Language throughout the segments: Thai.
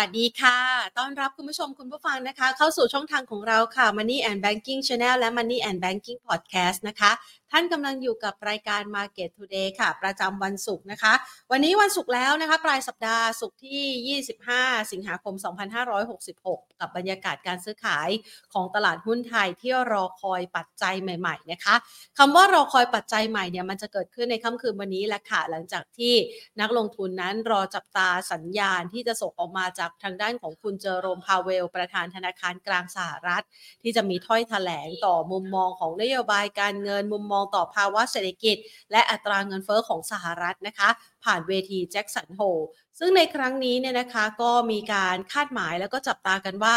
วัสดีค่ะ ต้อนรับ ผู้ชมคุณผู้ฟังนะคะ เข้าสู่ช่องทางของเราค่ะ Money and Banking Channel และ Money and Banking Podcast นะคะ ท่านกำลังอยู่กับรายการ Market Today ค่ะ ประจำวันศุกร์นะคะ วันนี้วันศุกร์แล้วนะคะ ปลายสัปดาห์ศุกร์ที่ 25 สิงหาคม 2566 กับบรรยากาศการซื้อขายของตลาดหุ้นไทยที่รอคอยปัจจัยใหม่ ๆ นะคะคำว่ารอคอยปัจจัยใหม่เนี่ยมันจะเกิดขึ้นในค่ำคืนวันนี้แหละค่ะหลังจากที่นักลงทุนนั้นรอจับตาสัญญาณที่จะส่งออกมาจากทางด้านของคุณเจอโรมพาเวล ประธานธนาคารกลางสหรัฐ ที่จะมีถ้อยแถลงต่อมุมมองของนโยบายการเงินมุมมองต่อภาวะเศรษฐกิจ และอัตราเงินเฟอ้อของสหรัฐนะคะผ่านเวทีแจ็คสันโฮซึ่งในครั้งนี้เนี่ยนะคะก็มีการคาดหมายแล้วก็จับตากันว่า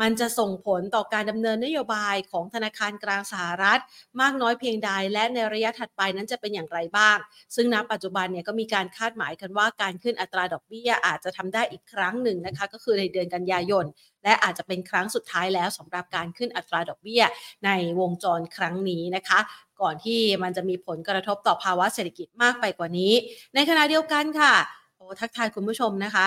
มันจะส่งผลต่อการดำเนินนโยบายของธนาคารกลางสหรัฐ มากน้อยเพียงใดและในระยะถัดไปนั้นจะเป็นอย่างไรบ้าง ซึ่งณปัจจุบันเนี่ยก็มีการคาดหมายกันว่าการขึ้นอัตราดอกเบี้ยอาจจะทำได้อีกครั้งหนึ่งนะคะ ก็คือในเดือนกันยายน และอาจจะเป็นครั้งสุดท้ายแล้วสำหรับการขึ้นอัตราดอกเบี้ย ในวงจรครั้งนี้นะคะ ก่อนที่มันจะมีผลกระทบต่อภาวะเศรษฐกิจมากไปกว่านี้ ในขณะเดียวกันค่ะโอ้ทักทายคุณผู้ชมนะคะ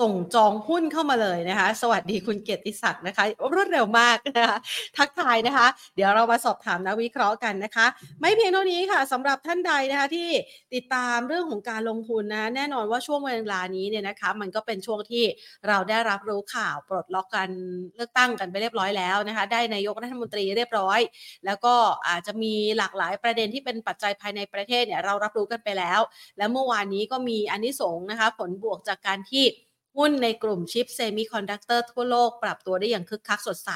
ส่งจองหุ้นเข้ามาเลยนะคะ สวัสดีคุณเกียรติศักดิ์นะคะ รวดเร็วมากนะคะ ทักทายนะคะ เดี๋ยวเรามาสอบถามนักวิเคราะห์กันนะคะ ไม่เพียงเท่านี้ค่ะสำหรับท่านใดนะคะที่ติดตามเรื่องของการลงทุนนะ แน่นอนว่าช่วงเวลานี้เนี่ยนะคะ มันก็เป็นช่วงที่เราได้รับรู้ข่าวปลดล็อกการเลือกตั้งกันไปเรียบร้อยแล้วนะคะ ได้นายกรัฐมนตรีเรียบร้อย แล้วก็อาจจะมีหลากหลายประเด็นที่เป็นปัจจัยภายในประเทศเนี่ยเรารับรู้กันไปแล้ว และเมื่อวานนี้ก็มีอานิสงส์นะคะ ผลบวกจากการที่ หุ้นในกลุ่มชิป semiconductor ทั่วโลกปรับตัวได้อย่างคึกคักสดใส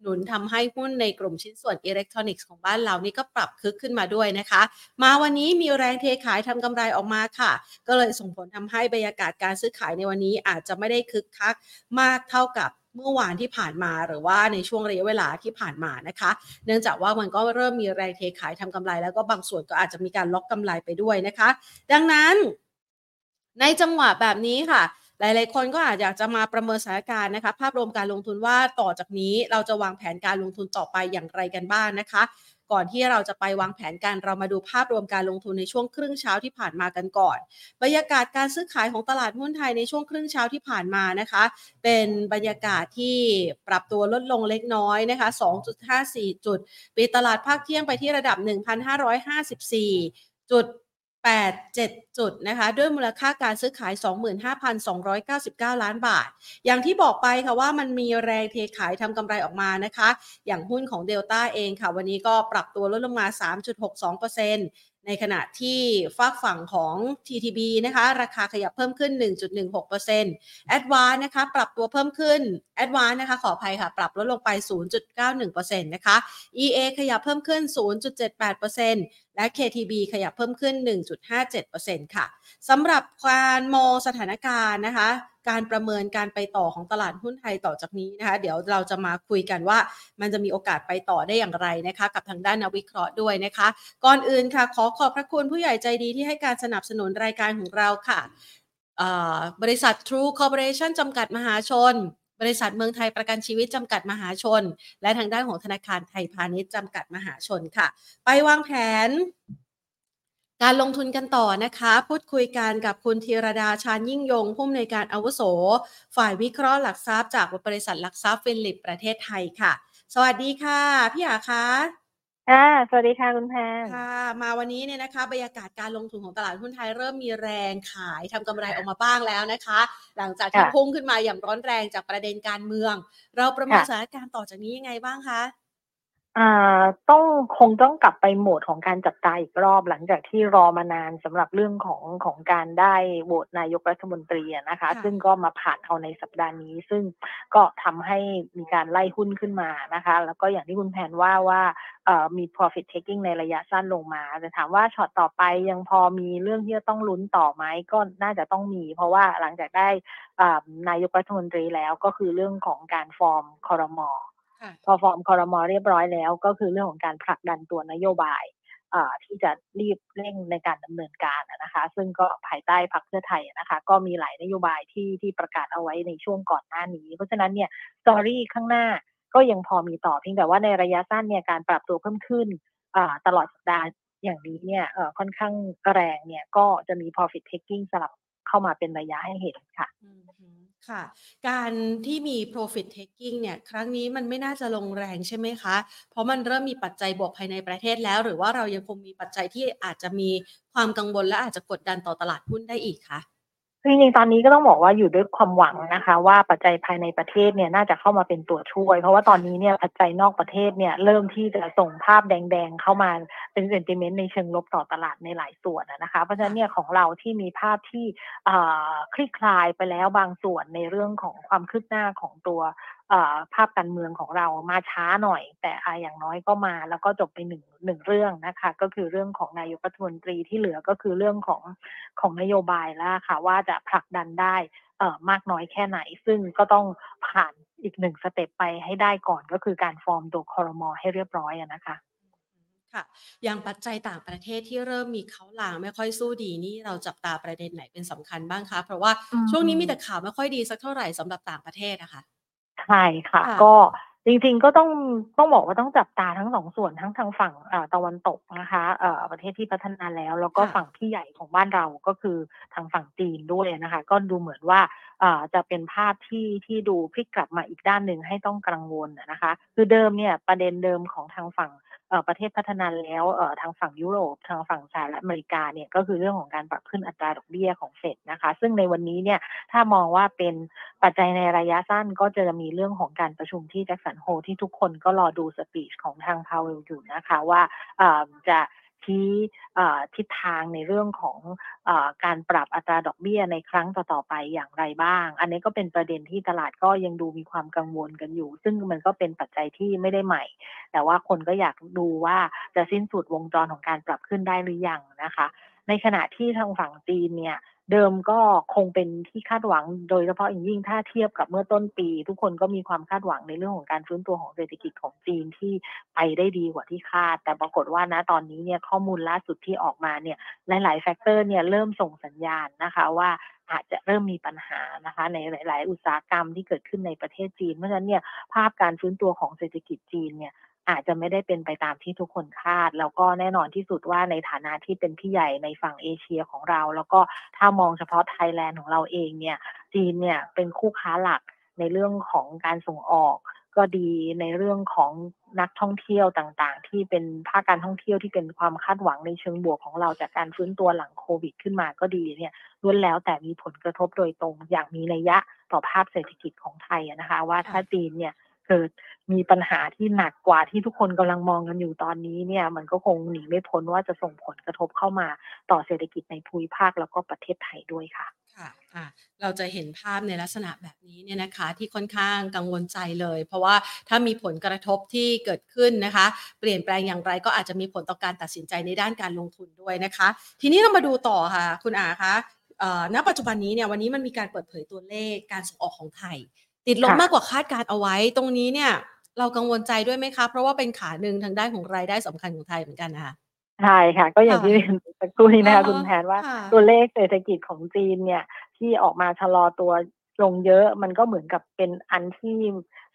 หนุนทำให้หุ้นในกลุ่มชิ้นส่วนอิเล็กทรอนิกส์ของบ้านเรานี่ก็ปรับคึกขึ้นมาด้วยนะคะ มาวันนี้มีแรงเทขายทำกำไรออกมาค่ะ ก็เลยส่งผลทำให้บรรยากาศการซื้อขายในวันนี้อาจจะไม่ได้คึกคักมากเท่ากับเมื่อวานที่ผ่านมาหรือว่าในช่วงระยะเวลาที่ผ่านมานะคะ เนื่องจากว่ามันก็เริ่มมีแรงเทขายทำกำไร แล้วก็บางส่วนก็อาจจะมีการล็อกกำไรไปด้วยนะคะ ดังนั้น ในจังหวะแบบนี้ค่ะ หลาย ๆ คนก็อาจอยากจะมาประเมินสถานการณ์นะคะ ภาพรวมการลงทุนว่าต่อจากนี้เราจะวางแผนการลงทุนต่อไปอย่างไรกันบ้างนนะคะ ก่อนที่เราจะไปวางแผนการเรามาดูภาพรวมการลงทุนในช่วงครึ่งเช้าที่ผ่านมากันก่อน บรรยากาศการซื้อขายของตลาดหุ้นไทยในช่วงครึ่งเช้าที่ผ่านมานะคะ เป็นบรรยากาศที่ปรับตัวลดลงเล็กน้อยนะคะ 2.54 จุดปิดตลาดภาคเที่ยงไปที่ระดับ 1,554จุด 87 จุดนะคะ ด้วยมูลค่าการซื้อขาย 25,299 ล้านบาท อย่างที่บอกไปค่ะว่ามันมีแรงเทขายทำกำไรออกมานะคะ อย่างหุ้นของเดลต้าเองค่ะ วันนี้ก็ปรับตัวลดลงมา 3.62%ในขณะที่ฝากฝั่งของ TTB นะคะ ราคาขยับเพิ่มขึ้น 1.16% a d v a n c e นะคะ ปรับตัวเพิ่มขึ้น a d v a n c e นะคะขออภัยค่ะ ปรับลดลงไป 0.91%นะคะ EA ขยับเพิ่มขึ้น 0.78% และ KTB ขยับเพิ่มขึ้น 1.57%ค่ะสำหรับการมองสถานการณ์นะคะ การประเมินการไปต่อของตลาดหุ้นไทยต่อจากนี้นะคะ เดี๋ยวเราจะมาคุยกันว่ามันจะมีโอกาสไปต่อได้อย่างไรนะคะ กับทางด้านนักวิเคราะห์ด้วยนะคะ ก่อนอื่นค่ะ ขอขอบพระคุณผู้ใหญ่ใจดีที่ให้การสนับสนุนรายการของเราค่ะบริษัท True Corporation จำกัดมหาชน บริษัทเมืองไทยประกันชีวิตจำกัดมหาชน และทางด้านของธนาคารไทยพาณิชย์จำกัดมหาชนค่ะ ไปวางแผนการลงทุนกันต่อนะคะ พูดคุยกันกับคุณธีรดาชาญยิ่งยงผู้อำนวยการอาวุโส ฝ่ายวิเคราะห์หลักทรัพย์จากบริษัทหลักทรัพย์ฟิลิปประเทศไทยค่ะ สวัสดีค่ะ พี่อาคะ ค่ะสวัสดีค่ะคุณแพนค่ะ มาวันนี้เนี่ยนะคะบรรยากาศการลงทุนของตลาดหุ้นไทยเริ่มมีแรงขายทำกำไรออกมาบ้างแล้วนะคะ หลังจากที่พุ่งขึ้นมาอย่างร้อนแรงจากประเด็นการเมือง เราประเมินสถานการณ์ต่อจากนี้ยังไงบ้างคะ อ่าต้องคงต้องกลับไปโหมดของการจับตาอีกรอบหลังจากที่รอมานานสำหรับเรื่องของของการได้โหวตนายกรัฐมนตรีนะคะ ซึ่งก็มาผ่านเอาในสัปดาห์นี้ ซึ่งก็ทำให้มีการไล่หุ้นขึ้นมานะคะ แล้วก็อย่างที่คุณแผนว่าว่าเอ่อมี profit taking ในระยะสั้นลงมา แต่ถามว่าช็อตต่อไปยังพอมีเรื่องที่จะต้องลุ้นต่อไหมก็น่าจะต้องมี เพราะว่าหลังจากได้นายกรัฐมนตรีแล้วก็คือเรื่องของการฟอรม. พอฟอรม.เรียบร้อยแล้ว ก็คือเรื่องของการผลักดันตัวนโยบายที่จะรีบเร่งในการดำเนินการนะคะ ซึ่งก็ภายใต้พรรคเพื่อไทยนะคะ ก็มีหลายนโยบายที่ที่ประกาศเอาไว้ในช่วงก่อนหน้านี้ เพราะฉะนั้นเนี่ย story ข้างหน้าก็ยังพอมีต่อเพียงแต่ว่าในระยะสั้นเนี่ยการปรับตัวเพิ่มขึ้นตลอดสัปดาห์อย่างนี้เนี่ยค่อนข้างแรงเนี่ยก็จะมี profit taking สลับ เข้ามาเป็นระยะให้เห็นค่ะค่ะ การที่มี profit taking เนี่ย ครั้งนี้มันไม่น่าจะลงแรงใช่ไหมคะ เพราะมันเริ่มมีปัจจัยบวกภายในประเทศแล้ว หรือว่าเรายังคงมีปัจจัยที่อาจจะมีความกังวลและอาจจะกดดันต่อตลาดหุ้นได้อีกคะ จริงๆตอนนี้ก็ต้องบอกว่าอยู่ด้วยความหวังนะคะ ว่าปัจจัยภายในประเทศเนี่ยน่าจะเข้ามาเป็นตัวช่วย เพราะว่าตอนนี้เนี่ยปัจจัยนอกประเทศเนี่ยเริ่มที่จะส่งภาพแดงๆเข้ามาเป็น sentiment ในเชิงลบต่อตลาดในหลายส่วนนะคะ เพราะฉะนั้นเนี่ยของเราที่มีภาพที่คลี่คลายไปแล้วบางส่วนในเรื่องของความคืบหน้าของตัวภาพการเมืองของเรามาช้าหน่อย แต่อาอย่างน้อยก็มา แล้วก็จบไปหนึ่งหนึ่งเรื่องนะคะ ก็คือเรื่องของนายกรัฐมนตรีที่เหลือก็คือเรื่องของของนโยบายแล้วค่ะ ว่าจะผลักดันได้เอ่อมากน้อยแค่ไหน ซึ่งก็ต้องผ่านอีกหนึ่ง step ไปให้ได้ก่อนก็คือการฟอร์มตัวครม.ให้เรียบร้อยนะคะค่ะอย่างปัจจัยต่างประเทศที่เริ่มมีเขาลางไม่ค่อยสู้ดีนี่เราจับตาประเด็นไหนเป็นสำคัญบ้างคะ เพราะว่าช่วงนี้มีแต่ข่าวไม่ค่อยดีสักเท่าไหร่สำหรับต่างประเทศนะคะ ใช่ค่ะ ก็จริง ๆ ก็ต้องต้องบอกว่าต้องจับตาทั้งสองส่วนทั้งทางฝั่งตะวันตกนะคะประเทศที่พัฒนาแล้ว แล้วก็ฝั่งที่ใหญ่ของบ้านเราก็คือทางฝั่งจีนด้วยนะคะ ก็ดูเหมือนว่าจะเป็นภาพที่ที่ดูพลิกกลับมาอีกด้านหนึ่งให้ต้องกังวลนะคะ คือเดิมเนี่ยประเด็นเดิมของทางฝั่ง ประเทศพัฒนาแล้วทางฝั่งยุโรปทางฝั่งสหรัฐอเมริกาเนี่ยก็คือเรื่องของการปรับขึ้นอัตราดอกเบี้ยของเฟดนะคะ ซึ่งในวันนี้เนี่ยถ้ามองว่าเป็นปัจจัยในระยะสั้นก็จะมีเรื่องของการประชุมที่แจ็คสันโฮที่ทุกคนก็รอดูสปีชของทางพาวเวลอยู่นะคะว่าจะ ชี้ทิศทางในเรื่องของอการปรับอัตราดอกเบี้ยในครั้งต่อๆไปอย่างไรบ้าง อันนี้ก็เป็นประเด็นที่ตลาดก็ยังดูมีความกังวลกันอยู่ ซึ่งมันก็เป็นปัจจัยที่ไม่ได้ใหม่ แต่ว่าคนก็อยากดูว่าจะสิ้นสุดวงจรของการปรับขึ้นได้หรือยังนะคะ ในขณะที่ทางฝั่งจีนเนี่ย เดิมก็คงเป็นที่คาดหวัง โดยเฉพาะอย่างยิ่งถ้าเทียบกับเมื่อต้นปี ทุกคนก็มีความคาดหวังในเรื่องของการฟื้นตัวของเศรษฐกิจของจีนที่ไปได้ดีกว่าที่คาด แต่ปรากฏว่านะตอนนี้เนี่ยข้อมูลล่าสุดที่ออกมาเนี่ยหลาย ๆ แฟกเตอร์เนี่ยเริ่มส่งสัญญาณนะคะว่าอาจจะเริ่มมีปัญหานะคะในหลาย ๆ อุตสาหกรรมที่เกิดขึ้นในประเทศจีน เพราะฉะนั้นเนี่ยภาพการฟื้นตัวของเศรษฐกิจจีนเนี่ย อาจจะไม่ได้เป็นไปตามที่ทุกคนคาด แล้วก็แน่นอนที่สุดว่าในฐานะที่เป็นพี่ใหญ่ในฝั่งเอเชียของเรา แล้วก็ถ้ามองเฉพาะไทยแลนด์ของเราเองเนี่ยจีนเนี่ยเป็นคู่ค้าหลักในเรื่องของการส่งออกก็ดีในเรื่องของนักท่องเที่ยวต่างๆ ที่เป็นภาคการท่องเที่ยวที่เป็นความคาดหวังในเชิงบวกของเราจากการฟื้นตัวหลังโควิด ขึ้นมาก็ดีเนี่ยล้วนแล้วแต่มีผลกระทบโดยตรงอย่างมีนัยยะต่อภาพเศรษฐกิจของไทยนะคะ ว่าถ้าจีนเนี่ย เกิดมีปัญหาที่หนักกว่าที่ทุกคนกำลังมองกันอยู่ตอนนี้เนี่ย มันก็คงหนีไม่พ้นว่าจะส่งผลกระทบเข้ามาต่อเศรษฐกิจในภูมิภาคแล้วก็ประเทศไทยด้วยค่ะค่ะอะเราจะเห็นภาพในลักษณะแบบนี้เนี่ยนะคะที่ค่อนข้างกังวลใจเลย เพราะว่าถ้ามีผลกระทบที่เกิดขึ้นนะคะ เปลี่ยนแปลงอย่างไรก็อาจจะมีผลต่อการตัดสินใจในด้านการลงทุนด้วยนะคะ ทีนี้เรามาดูต่อค่ะ คุณอาคะณปัจจุบันนี้เนี่ยวันนี้มันมีการเปิดเผยตัวเลขการส่งออกของไทย ติดลบมากกว่าคาดการณ์เอาไว้ ตรงนี้เนี่ย เรากังวลใจด้วยไหมคะ เพราะว่าเป็นขาหนึ่งทางด้านของรายได้สำคัญของไทยเหมือนกันนะคะใช่ค่ะ ก็อย่างที่เรียนสักครู่นี้นะคะคุณแทนว่าตัวเลขเศรษฐกิจของจีนเนี่ย ที่ออกมาชะลอตัว ลงเยอะมันก็เหมือนกับเป็นอันที่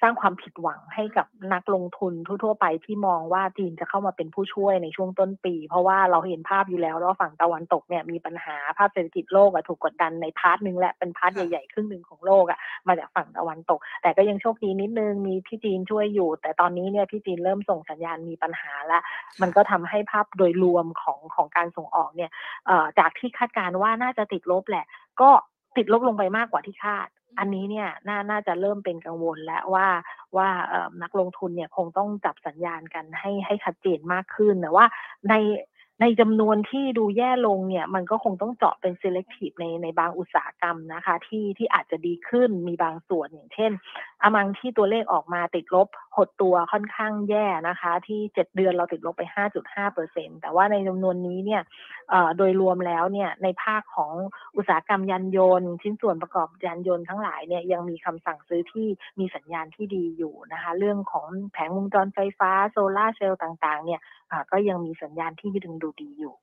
สร้างความผิดหวังให้กับนักลงทุนทั่วๆไปที่มองว่าจีนจะเข้ามาเป็นผู้ช่วยในช่วงต้นปี เพราะว่าเราเห็นภาพอยู่แล้วว่าฝั่งตะวันตกเนี่ยมีปัญหาภาพเศรษฐกิจโลกอะถูกกดดันใน part หนึ่งแหละเป็น part ใหญ่ๆครึ่งหนึ่งของโลกอะมาจากฝั่งตะวันตก แต่ก็ยังโชคดีนิดนึงมีพี่จีนช่วยอยู่ แต่ตอนนี้เนี่ยพี่จีนเริ่มส่งสัญญาณมีปัญหาแล้วมันก็ทำให้ภาพโดยรวมของของการส่งออกเนี่ยจากที่คาดการณ์ว่าน่าจะติดลบแหละ ก็ ติดลบลงไปมากกว่าที่คาด อันนี้เนี่ยน่าน่าจะเริ่มเป็นกังวลแล้วว่าว่านักลงทุนเนี่ยคงต้องจับสัญญาณกันให้ให้ชัดเจนมากขึ้นแต่ว่าในในจำนวนที่ดูแย่ลงเนี่ยมันก็คงต้องเจาะเป็น selective ในในบางอุตสาหกรรมนะคะ ที่ที่อาจจะดีขึ้นมีบางส่วนอย่างเช่น อามังที่ตัวเลขออกมาติดลบหดตัวค่อนข้างแย่นะคะ ที่ 7 เดือนเราติดลบไป 5.5เปอร์เซ็นแต่ว่าในจำนวนนี้เนี่ยโดยรวมแล้วเนี่ยในภาคของอุตสาหกรรมยานยนต์ ชิ้นส่วนประกอบยานยนต์ทั้งหลายเนี่ยยังมีคำสั่งซื้อที่มีสัญญาณที่ดีอยู่นะคะ เรื่องของแผงวงจรไฟฟ้าโซลาเซลล์ต่างๆ เนี่ยก็ยังมีสัญญาณที่ดึงดูดีอยู่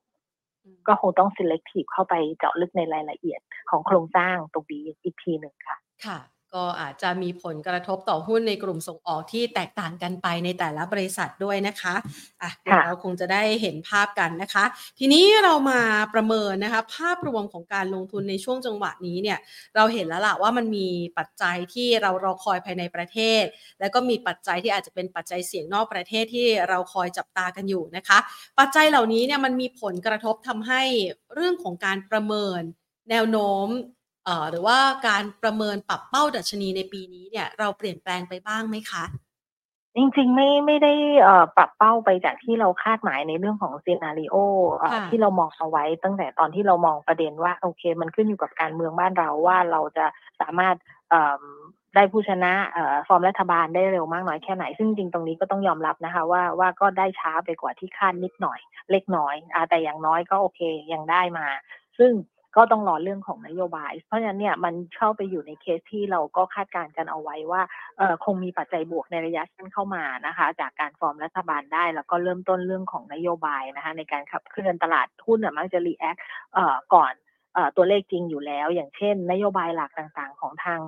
ก็คงต้อง selective เข้าไปเจาะลึกในรายละเอียดของโครงสร้างตรงนี้อีกทีหนึ่งค่ะ ค่ะ ก็อาจจะมีผลกระทบต่อหุ้นในกลุ่มส่งออกที่แตกต่างกันไปในแต่ละบริษัทด้วยนะคะอะเราคงจะได้เห็นภาพกันนะคะ ทีนี้เรามาประเมินนะคะ ภาพรวมของการลงทุนในช่วงจังหวะนี้เนี่ย เราเห็นแล้วล่ะว่ามันมีปัจจัยที่เรารอคอยภายในประเทศ แล้วก็มีปัจจัยที่อาจจะเป็นปัจจัยเสี่ยงนอกประเทศที่เราคอยจับตากันอยู่นะคะ ปัจจัยเหล่านี้เนี่ยมันมีผลกระทบทำให้เรื่องของการประเมินแนวโน้ม หรือว่าการประเมินปรับเป้าดัชนีในปีนี้เนี่ย เราเปลี่ยนแปลงไปบ้างไหมคะ จริงๆไม่ไม่ได้ปรับเป้าไปจากที่เราคาดหมายในเรื่องของซีนารีโอที่เรามองเอาไว้ตั้งแต่ตอนที่เรามองประเด็นว่าโอเค มันขึ้นอยู่กับการเมืองบ้านเราว่าเราจะสามารถได้ผู้ชนะฟอร์มรัฐบาลได้เร็วมากน้อยแค่ไหน ซึ่งจริงตรงนี้ก็ต้องยอมรับนะคะ ว่าว่าก็ได้ช้าไปกว่าที่คาดนิดหน่อย เล็กน้อยอแต่อย่างน้อยก็โอเคยังได้มา ซึ่ง ก็ต้องรอเรื่องของนโยบาย เพราะฉะนั้นเนี่ยมันเข้าไปอยู่ในเคสที่เราก็คาดการณ์กันเอาไว้ว่าคงมีปัจจัยบวกในระยะสั้นเข้ามานะคะ จากการฟอร์มรัฐบาลได้ แล้วก็เริ่มต้นเรื่องของนโยบายนะคะในการขับเคลื่อนตลาดหุ้นมักจะ react ก่อน ตัวเลขจริงอยู่แล้ว อย่างเช่น นโยบายหลักต่างๆ ของทาง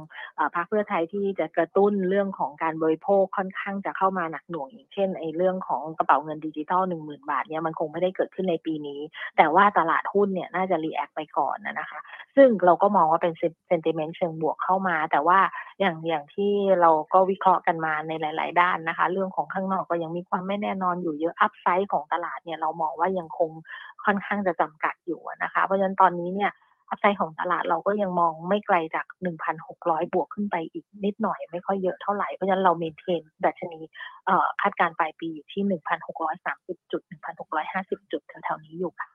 พรรคเพื่อไทยที่จะกระตุ้นเรื่องของการบริโภคค่อนข้างจะเข้ามาหนักหน่วงอย่างเช่นไอ้เรื่องของกระเป๋าเงินดิจิทัลหนึ่งหมื่นบาทเนี่ยมันคงไม่ได้เกิดขึ้นในปีนี้ แต่ว่าตลาดหุ้นเนี่ยน่าจะ react ไปก่อนนะคะ ซึ่งเราก็มองว่าเป็น sentiment เชิงบวกเข้ามา แต่ว่าอย่างอย่างที่เราก็วิเคราะห์กันมาในหลาย ๆ ด้านนะคะ เรื่องของข้างนอกก็ยังมีความไม่แน่นอนอยู่เยอะ upside ของตลาดเนี่ยเรามองว่ายังคงค่อนข้างจะจำกัดอยู่นะคะ เพราะฉะนั้นตอนนี้เนี่ย upside ของตลาดเราก็ยังมองไม่ไกลจาก 1,600 บวกขึ้นไปอีกนิดหน่อยไม่ค่อยเยอะเท่าไหร่ เพราะฉะนั้นเรา maintain ดัชนีคาดการปลายปีอยู่ที่ 1,630 จุด 1,650 จุดแถวๆนี้อยู่ค่ะ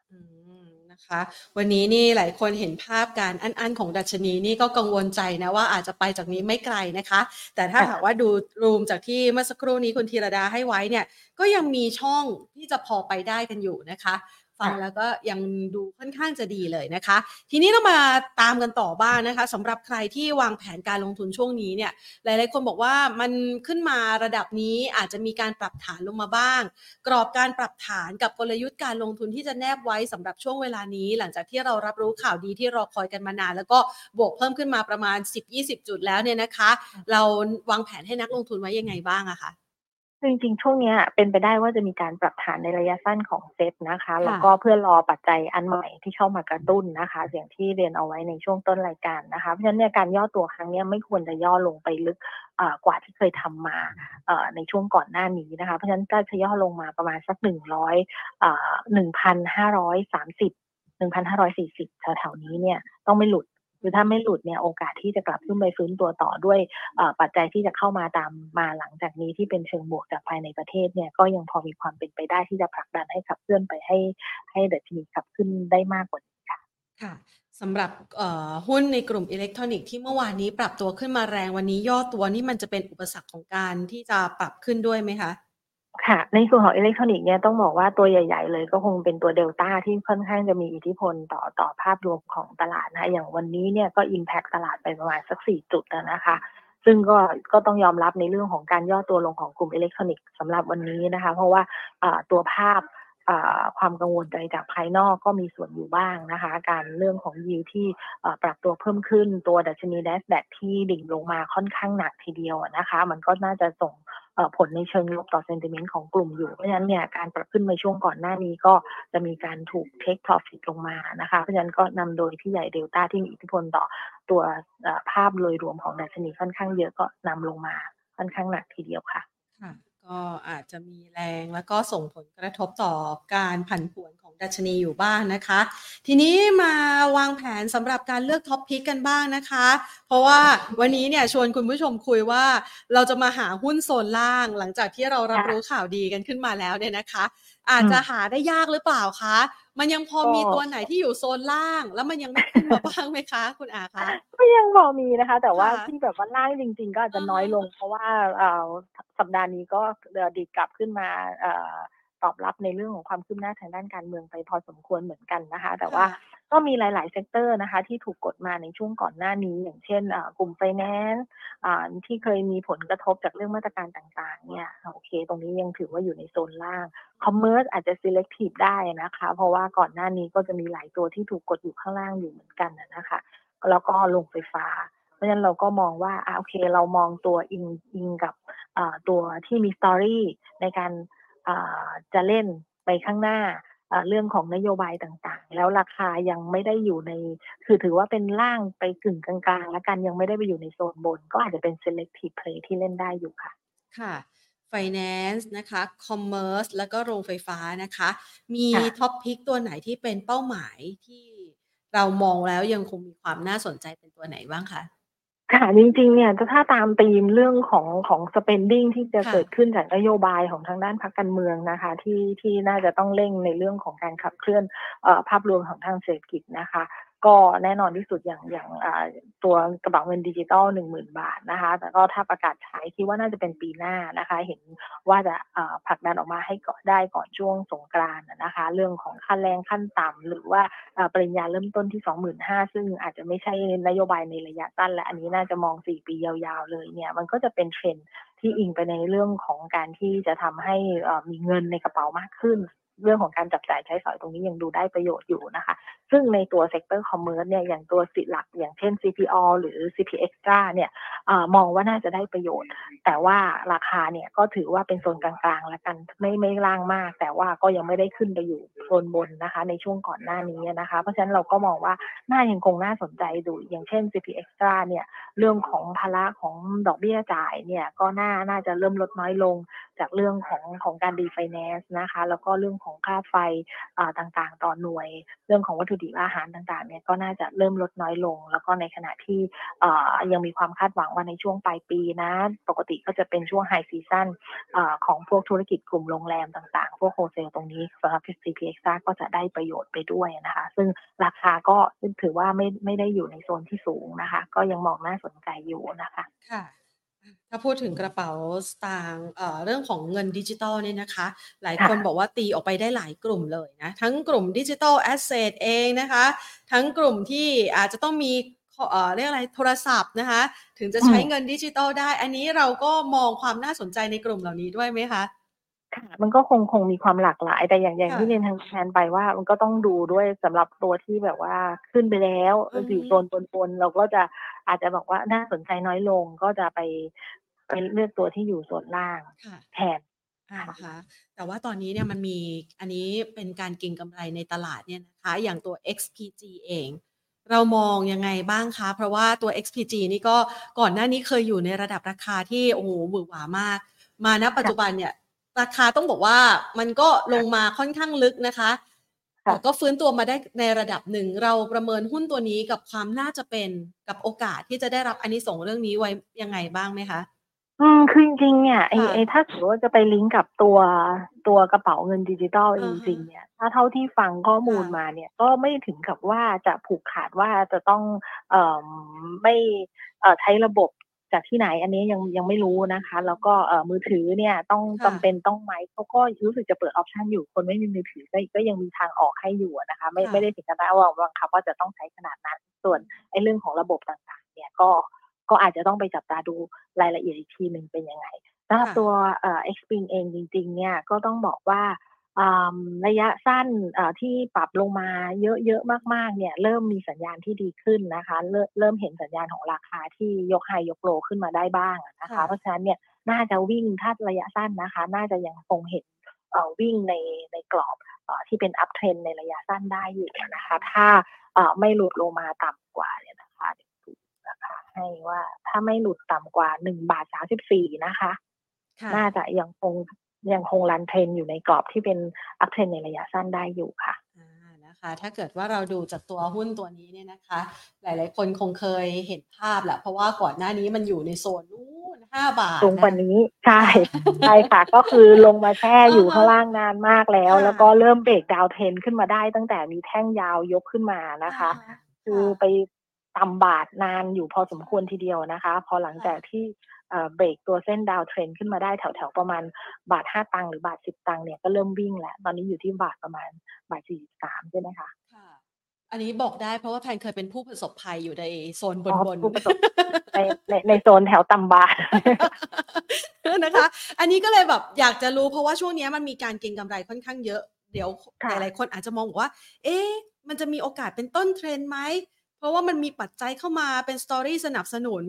นะคะวันนี้นี่หลายคนเห็นภาพการอันๆของดัชนีนี่ก็กังวลใจนะว่าอาจจะไปจากนี้ไม่ไกลนะคะ แต่ถ้าหากว่าดูรูมจากที่เมื่อสักครู่นี้คุณธีรดาให้ไว้เนี่ยก็ยังมีช่องที่จะพอไปได้กันอยู่นะคะ ฟังแล้วก็ยังดูค่อนข้างจะดีเลยนะคะ ทีนี้เรามาตามกันต่อบ้างนะคะสำหรับใครที่วางแผนการลงทุนช่วงนี้เนี่ยหลายๆคนบอกว่ามันขึ้นมาระดับนี้อาจจะมีการปรับฐานลงมาบ้าง กรอบการปรับฐานกับกลยุทธ์การลงทุนที่จะแนบไว้สำหรับช่วงเวลานี้ หลังจากที่เรารับรู้ข่าวดีที่รอคอยกันมานาน แล้วก็บวกเพิ่มขึ้นมาประมาณ 10-20 จุดแล้วเนี่ยนะคะ เราวางแผนให้นักลงทุนไว้ยังไงบ้างอะคะ จริงๆ ช่วงนี้เป็นไปได้ว่าจะมีการปรับฐานในระยะสั้นของเซ็ตนะคะ แล้วก็เพื่อรอปัจจัยอันใหม่ที่เข้ามากระตุ้นนะคะอย่างที่เรียนเอาไว้ในช่วงต้นรายการนะคะ เพราะฉะนั้นเนี่ยการย่อตัวครั้งนี้ไม่ควรจะย่อลงไปลึกกว่าที่เคยทำมาในช่วงก่อนหน้านี้นะคะ เพราะฉะนั้นก็จะย่อลงมาประมาณสักหนึ่งร้อยหนึ่งพันห้าร้อยสามสิบหนึ่งพันห้าร้อยสี่สิบแถวๆนี้เนี่ยต้องไม่หลุด คือถ้าไม่หลุดเนี่ยโอกาสที่จะกลับขึ้นไปฟื้นตัวต่อด้วยปัจจัยที่จะเข้ามาตามมาหลังจากนี้ที่เป็นเชิงบวกจากภายในประเทศเนี่ยก็ยังพอมีความเป็นไปได้ที่จะผลักดันให้ขับเคลื่อนไปให้ให้เดชนีขับขึ้นได้มากกว่านี้ค่ะค่ะสำหรับหุ้นในกลุ่มอิเล็กทรอนิกส์ที่เมื่อวานนี้ปรับตัวขึ้นมาแรงวันนี้ย่อตัวนี่มันจะเป็นอุปสรรคของการที่จะปรับขึ้นด้วยไหมคะ ค่ะ ในส่วนของอิเล็กทรอนิกส์เนี่ยต้องบอกว่าตัวใหญ่ ๆ เลยก็คงเป็นตัวเดลต้าที่ค่อนข้างจะมีอิทธิพลต่อต่อภาพรวมของตลาดนะอย่างวันนี้เนี่ยก็ impact ตลาดไปประมาณสักสี่จุดนะคะ ซึ่งก็ก็ต้องยอมรับในเรื่องของการย่อตัวลงของกลุ่มอิเล็กทรอนิกส์สำหรับวันนี้นะคะ เพราะว่าตัวภาพ ความกังวลใจจากภายนอกก็มีส่วนอยู่บ้างนะคะ การเรื่องของยิวที่ปรับตัวเพิ่มขึ้นตัวดัชนีแดสแบกที่ดิ่งลงมาค่อนข้างหนักทีเดียวนะคะ มันก็น่าจะส่งผลในเชิงลบต่อเซนติเมนต์ของกลุ่มอยู่ เพราะฉะนั้นเนี่ยการปรับขึ้นในช่วงก่อนหน้านี้ก็จะมีการถูกเทคพ profit ลงมานะคะ เพราะฉะนั้นก็นำโดยที่ใหญ่เดลต้าที่มีอิทธิพลต่อตัวภาพโดยรวมของดัชนีค่อนข้างเยอะก็นำลงมาค่อนข้างหนักทีเดียวค่ะ ก็อาจจะมีแรงแล้วก็ส่งผลกระทบต่อการผันผวนของดัชนีอยู่บ้างนะคะ ทีนี้มาวางแผนสำหรับการเลือกท็อปพิกกันบ้างนะคะ เพราะว่าวันนี้เนี่ยชวนคุณผู้ชมคุยว่าเราจะมาหาหุ้นโซนล่าง หลังจากที่เรารับรู้ข่าวดีกันขึ้นมาแล้วเนี่ยนะคะ อาจจะหาได้ยากหรือเปล่าคะ มันยังพอมีตัวไหนที่อยู่โซนล่าง แล้วมันยังไม่ขึ้นมาบ้างไหมคะ คุณอาคะก็ยังพอมีนะคะ แต่ว่าที่แบบว่าล่างจริง ๆ ก็อาจจะน้อยลง เพราะว่าสัปดาห์นี้ก็ดีกลับขึ้นมา ตอบรับในเรื่องของความคืบหน้าทางด้านการเมืองไปพอสมควรเหมือนกันนะคะ แต่ว่าก็มีหลาย ๆ sector นะคะ ที่ถูกกดมาในช่วงก่อนหน้านี้ อย่างเช่นกลุ่มไฟแนนซ์ที่เคยมีผลกระทบจากเรื่องมาตรการต่าง ๆ เนี่ยโอเค ตรงนี้ยังถือว่าอยู่ในโซนล่าง commerce อาจจะ selective ได้นะคะ เพราะว่าก่อนหน้านี้ก็จะมีหลายตัวที่ถูกกดอยู่ข้างล่างอยู่เหมือนกันนะคะแล้วก็โรงไฟฟ้า เพราะฉะนั้นเราก็มองว่าอ่าโอเค เรามองตัวอิงอิงกับตัวที่มี story ในการ จะเล่นไปข้างหน้าเรื่องของนโยบายต่างๆ แล้วราคายังไม่ได้อยู่ใน คือถือว่าเป็นล่างไปกึ่งกลางๆ แล้วกันยังไม่ได้ไปอยู่ในโซนบน ก็อาจจะเป็น selective play ที่เล่นได้อยู่ค่ะ ค่ะ finance นะคะ commerce แล้วก็โรงไฟฟ้านะคะ มี top pick ตัวไหนที่เป็นเป้าหมายที่เรามองแล้วยังคงมีความน่าสนใจเป็นตัวไหนบ้างคะ ค่ะ จริงๆ เนี่ยถ้าตามธีมเรื่องของของ spending ที่จะเกิดขึ้นจากนโยบายของทางด้านพรรคการเมืองนะคะ ที่ที่น่าจะต้องเร่งในเรื่องของการขับเคลื่อนภาพรวมของทางเศรษฐกิจนะคะ ก็แน่นอนที่สุดอย่างอย่างตัวกระเป๋าเงินดิจิตอลหนึ่งหมื่นบาทนะคะ แต่ก็ถ้าประกาศใช้คิดว่าน่าจะเป็นปีหน้านะคะ เห็นว่าจะผลักดันออกมาให้ก่อได้ก่อนช่วงสงกรานนะคะ เรื่องของค่าแรงขั้นต่ำหรือว่าปริญญาเริ่มต้นที่สองหมื่นห้าซึ่งอาจจะไม่ใช่นโยบายในระยะสั้นและอันนี้น่าจะมองสี่ปียาวๆเลยเนี่ยมันก็จะเป็นเทรนที่อิงไปในเรื่องของการที่จะทำให้มีเงินในกระเป๋ามากขึ้น เรื่องของการจับจ่ายใช้สอยตรงนี้ยังดูได้ประโยชน์อยู่นะคะ ซึ่งในตัว sector commerce เนี่ยอย่างตัวสิหลัก อย่างเช่น CPALL หรือ CP Axtra เนี่ยอมองว่าน่าจะได้ประโยชน์ แต่ว่าราคาเนี่ยก็ถือว่าเป็นโซนกลางๆ แล้วกันไม่ไม่ล่างมาก แต่ว่าก็ยังไม่ได้ขึ้นไปอยู่โซนบนนะคะ ในช่วงก่อนหน้านี้นะคะ เพราะฉะนั้นเราก็มองว่าน่ายังคงน่าสนใจดูอย่างเช่น CP Axtra เนี่ยเรื่องของภาระของดอกเบี้ยจ่ายเนี่ยก็น่าน่าจะเริ่มลดน้อยลงจากเรื่องของของการดีไฟแนนซ์นะคะ แล้วก็เรื่องของค่าไฟต่างๆ ต่อหน่วย เรื่องของวัตถุดิบอาหารต่างๆเนี่ยก็น่าจะเริ่มลดน้อยลง แล้วก็ในขณะที่ยังมีความคาดหวังว่าในช่วงปลายปีนะ ปกติก็จะเป็นช่วง high season ของพวกธุรกิจกลุ่มโรงแรมต่างๆ พวก wholesale ตรงนี้สำหรับ CP Ax ก็จะได้ประโยชน์ไปด้วยนะคะ ซึ่งราคาก็ถือว่าไม่ไม่ได้อยู่ในโซนที่สูงนะคะ ก็ยังมองน่าสนใจอยู่นะคะค่ะ ถ้าพูดถึงกระเป๋าสตางค์เรื่องของเงินดิจิตอลเนี่ยนะคะ หลายคนบอกว่าตีออกไปได้หลายกลุ่มเลยนะ ทั้งกลุ่ม digital asset เองนะคะ ทั้งกลุ่มที่อาจจะต้องมีเรียกอะไรโทรศัพท์นะคะ ถึงจะใช้เงินดิจิตอลได้ อันนี้เราก็มองความน่าสนใจในกลุ่มเหล่านี้ด้วยไหมคะ ค่ะมันก็คงคงมีความหลากหลายแต่อย่างอย่างที่เรียนทางแทนไปว่า มันก็ต้องดูด้วยสำหรับตัวที่แบบว่าขึ้นไปแล้วอยู่โซนบนๆเราก็จะอาจจะบอกว่าน่าสนใจน้อยลงก็จะไปไปเลือกตัวที่อยู่ส่วนล่างแทนนะคะแต่ว่าตอนนี้เนี่ยมันมีอันนี้เป็นการเก็งกำไรในตลาดเนี่ยนะคะ อย่างตัว XPG เอง เรามองยังไงบ้างคะ เพราะว่าตัว XPG นี่ก็ก่อนหน้านี้เคยอยู่ในระดับราคาที่โอ้โหหวือหวามาก มาณปัจจุบันเนี่ย ราคาต้องบอกว่ามันก็ลงมาค่อนข้างลึกนะคะแต่ก็ฟื้นตัวมาได้ในระดับหนึ่ง เราประเมินหุ้นตัวนี้กับความน่าจะเป็นกับโอกาสที่จะได้รับอันนี้ส่งเรื่องนี้ไว้ยังไงบ้างไหมคะ อืมคือจริงๆเนี่ยไอ้ไอ้ถ้าสมมติว่าจะไปลิงก์กับตัวตัวกระเป๋าเงินดิจิทัลจริงๆเนี่ยถ้าเท่าที่ฟังข้อมูลมาเนี่ย ก็ไม่ถึงกับว่าจะผูกขาดว่าจะต้องเอ่อไม่เอ่อใช้ระบบ จากที่ไหนอันนี้ยังยังไม่รู้นะคะ แล้วก็เอ่อมือถือเนี่ยต้องจำเป็นต้องไหมเขาก็รู้สึกจะเปิดออปชันอยู่คนไม่มีมือถือก็ก็ยังมีทางออกให้อยู่นะคะ ไม่ไม่ได้ถึงกับว่าบังคับว่าจะต้องใช้ขนาดนั้น ส่วนไอ้เรื่องของระบบต่างๆ เนี่ยก็ก็อาจจะต้องไปจับตาดูรายละเอียดอีกทีหนึ่งเป็นยังไงสำหรับตัวเอ่อ Xpring เองจริง ๆ เนี่ยก็ต้องบอกว่า ระยะสั้นที่ปรับลงมาเยอะๆมากๆเนี่ยเริ่มมีสัญญาณที่ดีขึ้นนะคะเริ่มเริ่มเห็นสัญญาณของราคาที่ยกไฮยกโลขึ้นมาได้บ้างนะคะ เพราะฉะนั้นเนี่ยน่าจะวิ่งถ้าระยะสั้นนะคะ น่าจะยังคงเห็นวิ่งในในกรอบที่เป็นอัพเทรนในระยะสั้นได้อยู่นะคะ ถ้าไม่หลุดลงมาต่ำกว่าเนี่ยนะคะนะคะให้ว่าถ้าไม่หลุดต่ำกว่าหนึ่งบาทสามสิบสี่นะคะ น่าจะยังคง ยังคง run trend อยู่ในกรอบที่เป็น uptrend ในระยะสั้นได้อยู่ค่ะนะคะถ้าเกิดว่าเราดูจากตัวหุ้นตัวนี้เนี่ยนะคะ หลาย ๆ คนคงเคยเห็นภาพแหละเพราะว่าก่อนหน้านี้มันอยู่ในโซนนู้นห้าบาทสูงกว่านี้ใช่ใช่ค่ะ ก็คือลงมาแช่อยู่ข้างล่างนานมากแล้ว แล้วก็เริ่ม break downtrend ขึ้นมาได้ตั้งแต่มีแท่งยาวยกขึ้นมานะคะ คือไปต่ำบาทนานอยู่พอสมควรทีเดียวนะคะ พอหลังจากที่ เบรกตัวเส้นดาวเทรนขึ้นมาได้แถวๆประมาณบาทห้าตังค์หรือบาทสิบตังค์เนี่ยก็เริ่มวิ่งแล้ว ตอนนี้อยู่ที่บาทประมาณบาทสี่สามใช่ไหมคะอันนี้บอกได้เพราะว่าแพนเคยเป็นผู้ประสบภัยอยู่ในโซนบนบนในในในโซนแถวตำบานะคะ อันนี้ก็เลยแบบอยากจะรู้เพราะว่าช่วงนี้มันมีการเก็งกำไรค่อนข้างเยอะเดี๋ยวหลายๆคนอาจจะมองว่า เอ๊ะมันจะมีโอกาสเป็นต้นเทรนไหมเพ ราะว่ามันมีปัจจัยเข้ามาเป็นสตอรี่สนับสนุน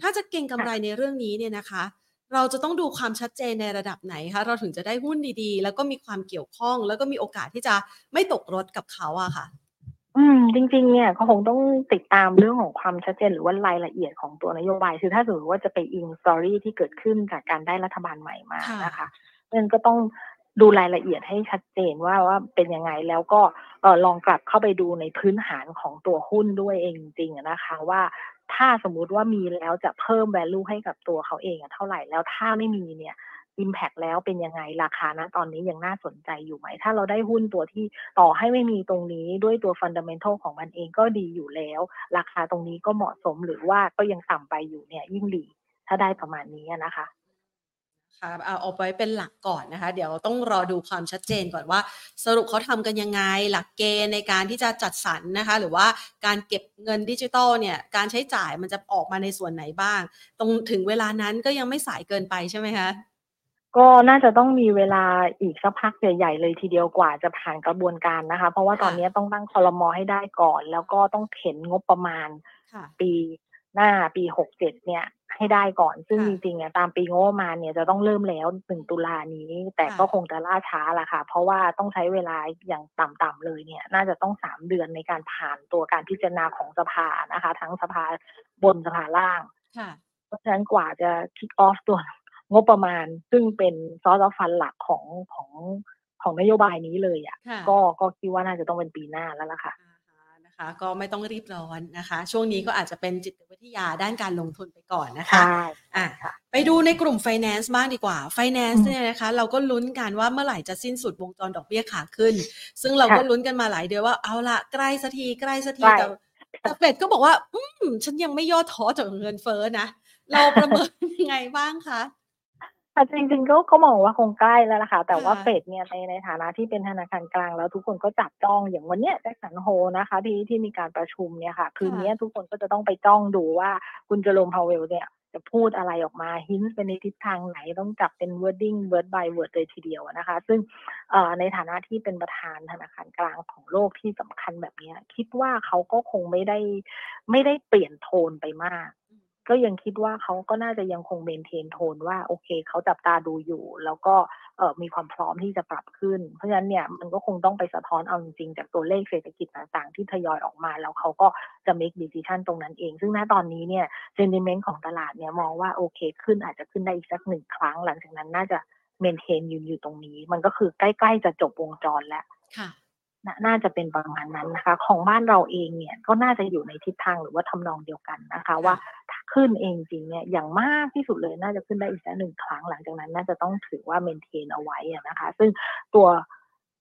ถ้าจะเก็งกำไรในเรื่องนี้เนี่ยนะคะ เราจะต้องดูความชัดเจนในระดับไหนคะ เราถึงจะได้หุ้นดีๆ แล้วก็มีความเกี่ยวข้อง แล้วก็มีโอกาสที่จะไม่ตกรถกับเขาอะค่ะ อืม จริง ๆ เนี่ยก็คงต้องติดตามเรื่องของความชัดเจนหรือว่ารายละเอียดของตัวนโยบาย คือถ้าสมมติว่าจะไปอิงสตอรี่ที่เกิดขึ้นจากการได้รัฐบาลใหม่มานะคะมันก็ต้อง ดูรายละเอียดให้ชัดเจนว่าว่าเป็นยังไงแล้วก็ลองกลับเข้าไปดูในพื้นฐานของตัวหุ้นด้วยเองจริงๆนะคะว่าถ้าสมมุติว่ามีแล้วจะเพิ่ม value ให้กับตัวเขาเองเท่าไหร่แล้วถ้าไม่มีเนี่ย Impact แล้วเป็นยังไงราคานะตอนนี้ยังน่าสนใจอยู่ไหม ถ้าเราได้หุ้นตัวที่ต่อให้ไม่มีตรงนี้ด้วยตัว Fundamental ของมันเองก็ดีอยู่แล้ว ราคาตรงนี้ก็เหมาะสมหรือว่าก็ยังต่ำไปอยู่เนี่ยยิ่งดี ถ้าได้ประมาณนี้นะคะ ค่ะเอาเอาไว้เป็นหลักก่อนนะคะ เดี๋ยวต้องรอดูความชัดเจนก่อนว่า สรุปเขาทำกันยังไง หลักเกณฑ์ในการที่จะจัดสรรนะคะ หรือว่าการเก็บเงินดิจิตอลเนี่ยการใช้จ่ายมันจะออกมาในส่วนไหนบ้าง ตรงถึงเวลานั้นก็ยังไม่สายเกินไปใช่ไหมคะก็น่าจะต้องมีเวลาอีกสักพักใหญ่ๆเลยทีเดียวกว่าจะผ่านกระบวนการนะคะ เพราะว่าตอนนี้ต้องตั้งคอรมอให้ได้ก่อน แล้วก็ต้องเข็นงบประมาณปีหน้าปีหกเจ็ดเนี่ย ให้ได้ก่อน ซึ่งจริงๆอะตามปีงบประมาณเนี่ยจะต้องเริ่มแล้วหนึ่งตุลานี้ แต่ก็คงจะล่าช้าละค่ะ เพราะว่าต้องใช้เวลาอย่างต่ำๆเลยเนี่ย น่าจะต้องสามเดือนในการผ่านตัวการพิจารณาของสภานะคะ ทั้งสภาบนสภาล่างเพราะฉะนั้นกว่าจะคิกออฟตัวงบประมาณ ซึ่งเป็นซอสฟันหลักของของของนโยบายนี้เลยอะ ก็ก็คิดว่าน่าจะต้องเป็นปีหน้าแล้วล่ะค่ะ นะคะก็ไม่ต้องรีบร้อนนะคะ ช่วงนี้ก็อาจจะเป็นจิตวิทยาด้านการลงทุนไปก่อนนะคะอะไปดูในกลุ่ม Finance บ้างดีกว่า Finance เนี่ยนะคะ เราก็ลุ้นกันว่าเมื่อไหร่จะสิ้นสุดวงจรดอกเบี้ยขาขึ้น ซึ่งเราก็ลุ้นกันมาหลายเดือนว่าเอาละใกล้สักทีใกล้สักทีแต่แต่เฟดก็บอกว่า อืมฉันยังไม่ย่อท้อจากเงินเฟ้อนะ เราประเมินยังไงบ้างคะ ค่ะจริงๆก็เขามองว่าคงใกล้แล้วล่ะค่ะ แต่ว่าเฟดเนี่ยในในฐานะที่เป็นธนาคารกลางแล้วทุกคนก็จับจ้องอย่างวันเนี้ยแจ็คสันโฮนะคะ ที่ที่มีการประชุมเนี่ยค่ะ คืนนี้ทุกคนก็จะต้องไปจ้องดูว่าคุณเจอโรมพาวเวลเนี่ยจะพูดอะไรออกมา hint ไปในทิศทางไหนต้องจับเป็น wording word by word เลยทีเดียวนะคะ ซึ่งในฐานะที่เป็นประธานธนาคารกลางของโลกที่สำคัญแบบนี้ คิดว่าเขาก็คงไม่ได้ไม่ได้เปลี่ยนโทนไปมาก ก็ยังคิดว่าเขาก็น่าจะยังคง maintain tone ว่าโอเคเขาจับตาดูอยู่ แล้วก็มีความพร้อมที่จะปรับขึ้น เพราะฉะนั้นเนี่ยมันก็คงต้องไปสะท้อนเอาจริงๆ จากตัวเลขเศรษฐกิจต่างๆ ที่ทยอยออกมา แล้วเขาก็จะ make decision ตรงนั้นเอง ซึ่งณตอนนี้เนี่ย sentiment ของตลาดเนี่ยมองว่าโอเคขึ้นอาจจะขึ้นได้อีกสักหนึ่งครั้ง หลังจากนั้นน่าจะเมนเทนยืนอยู่ตรงนี้ มันก็คือใกล้ๆจะจบวงจรแล้ว น่าจะเป็นประมาณนั้นนะคะ ของบ้านเราเองเนี่ยก็น่าจะอยู่ในทิศทางหรือว่าทำนองเดียวกันนะคะ ว่าถ้าขึ้นเองจริงเนี่ยอย่างมากที่สุดเลยน่าจะขึ้นได้อีกแค่หนึ่งครั้งหลังจากนั้น น่าจะต้องถือว่าเมนเทนเอาไว้นะคะ ซึ่งตัว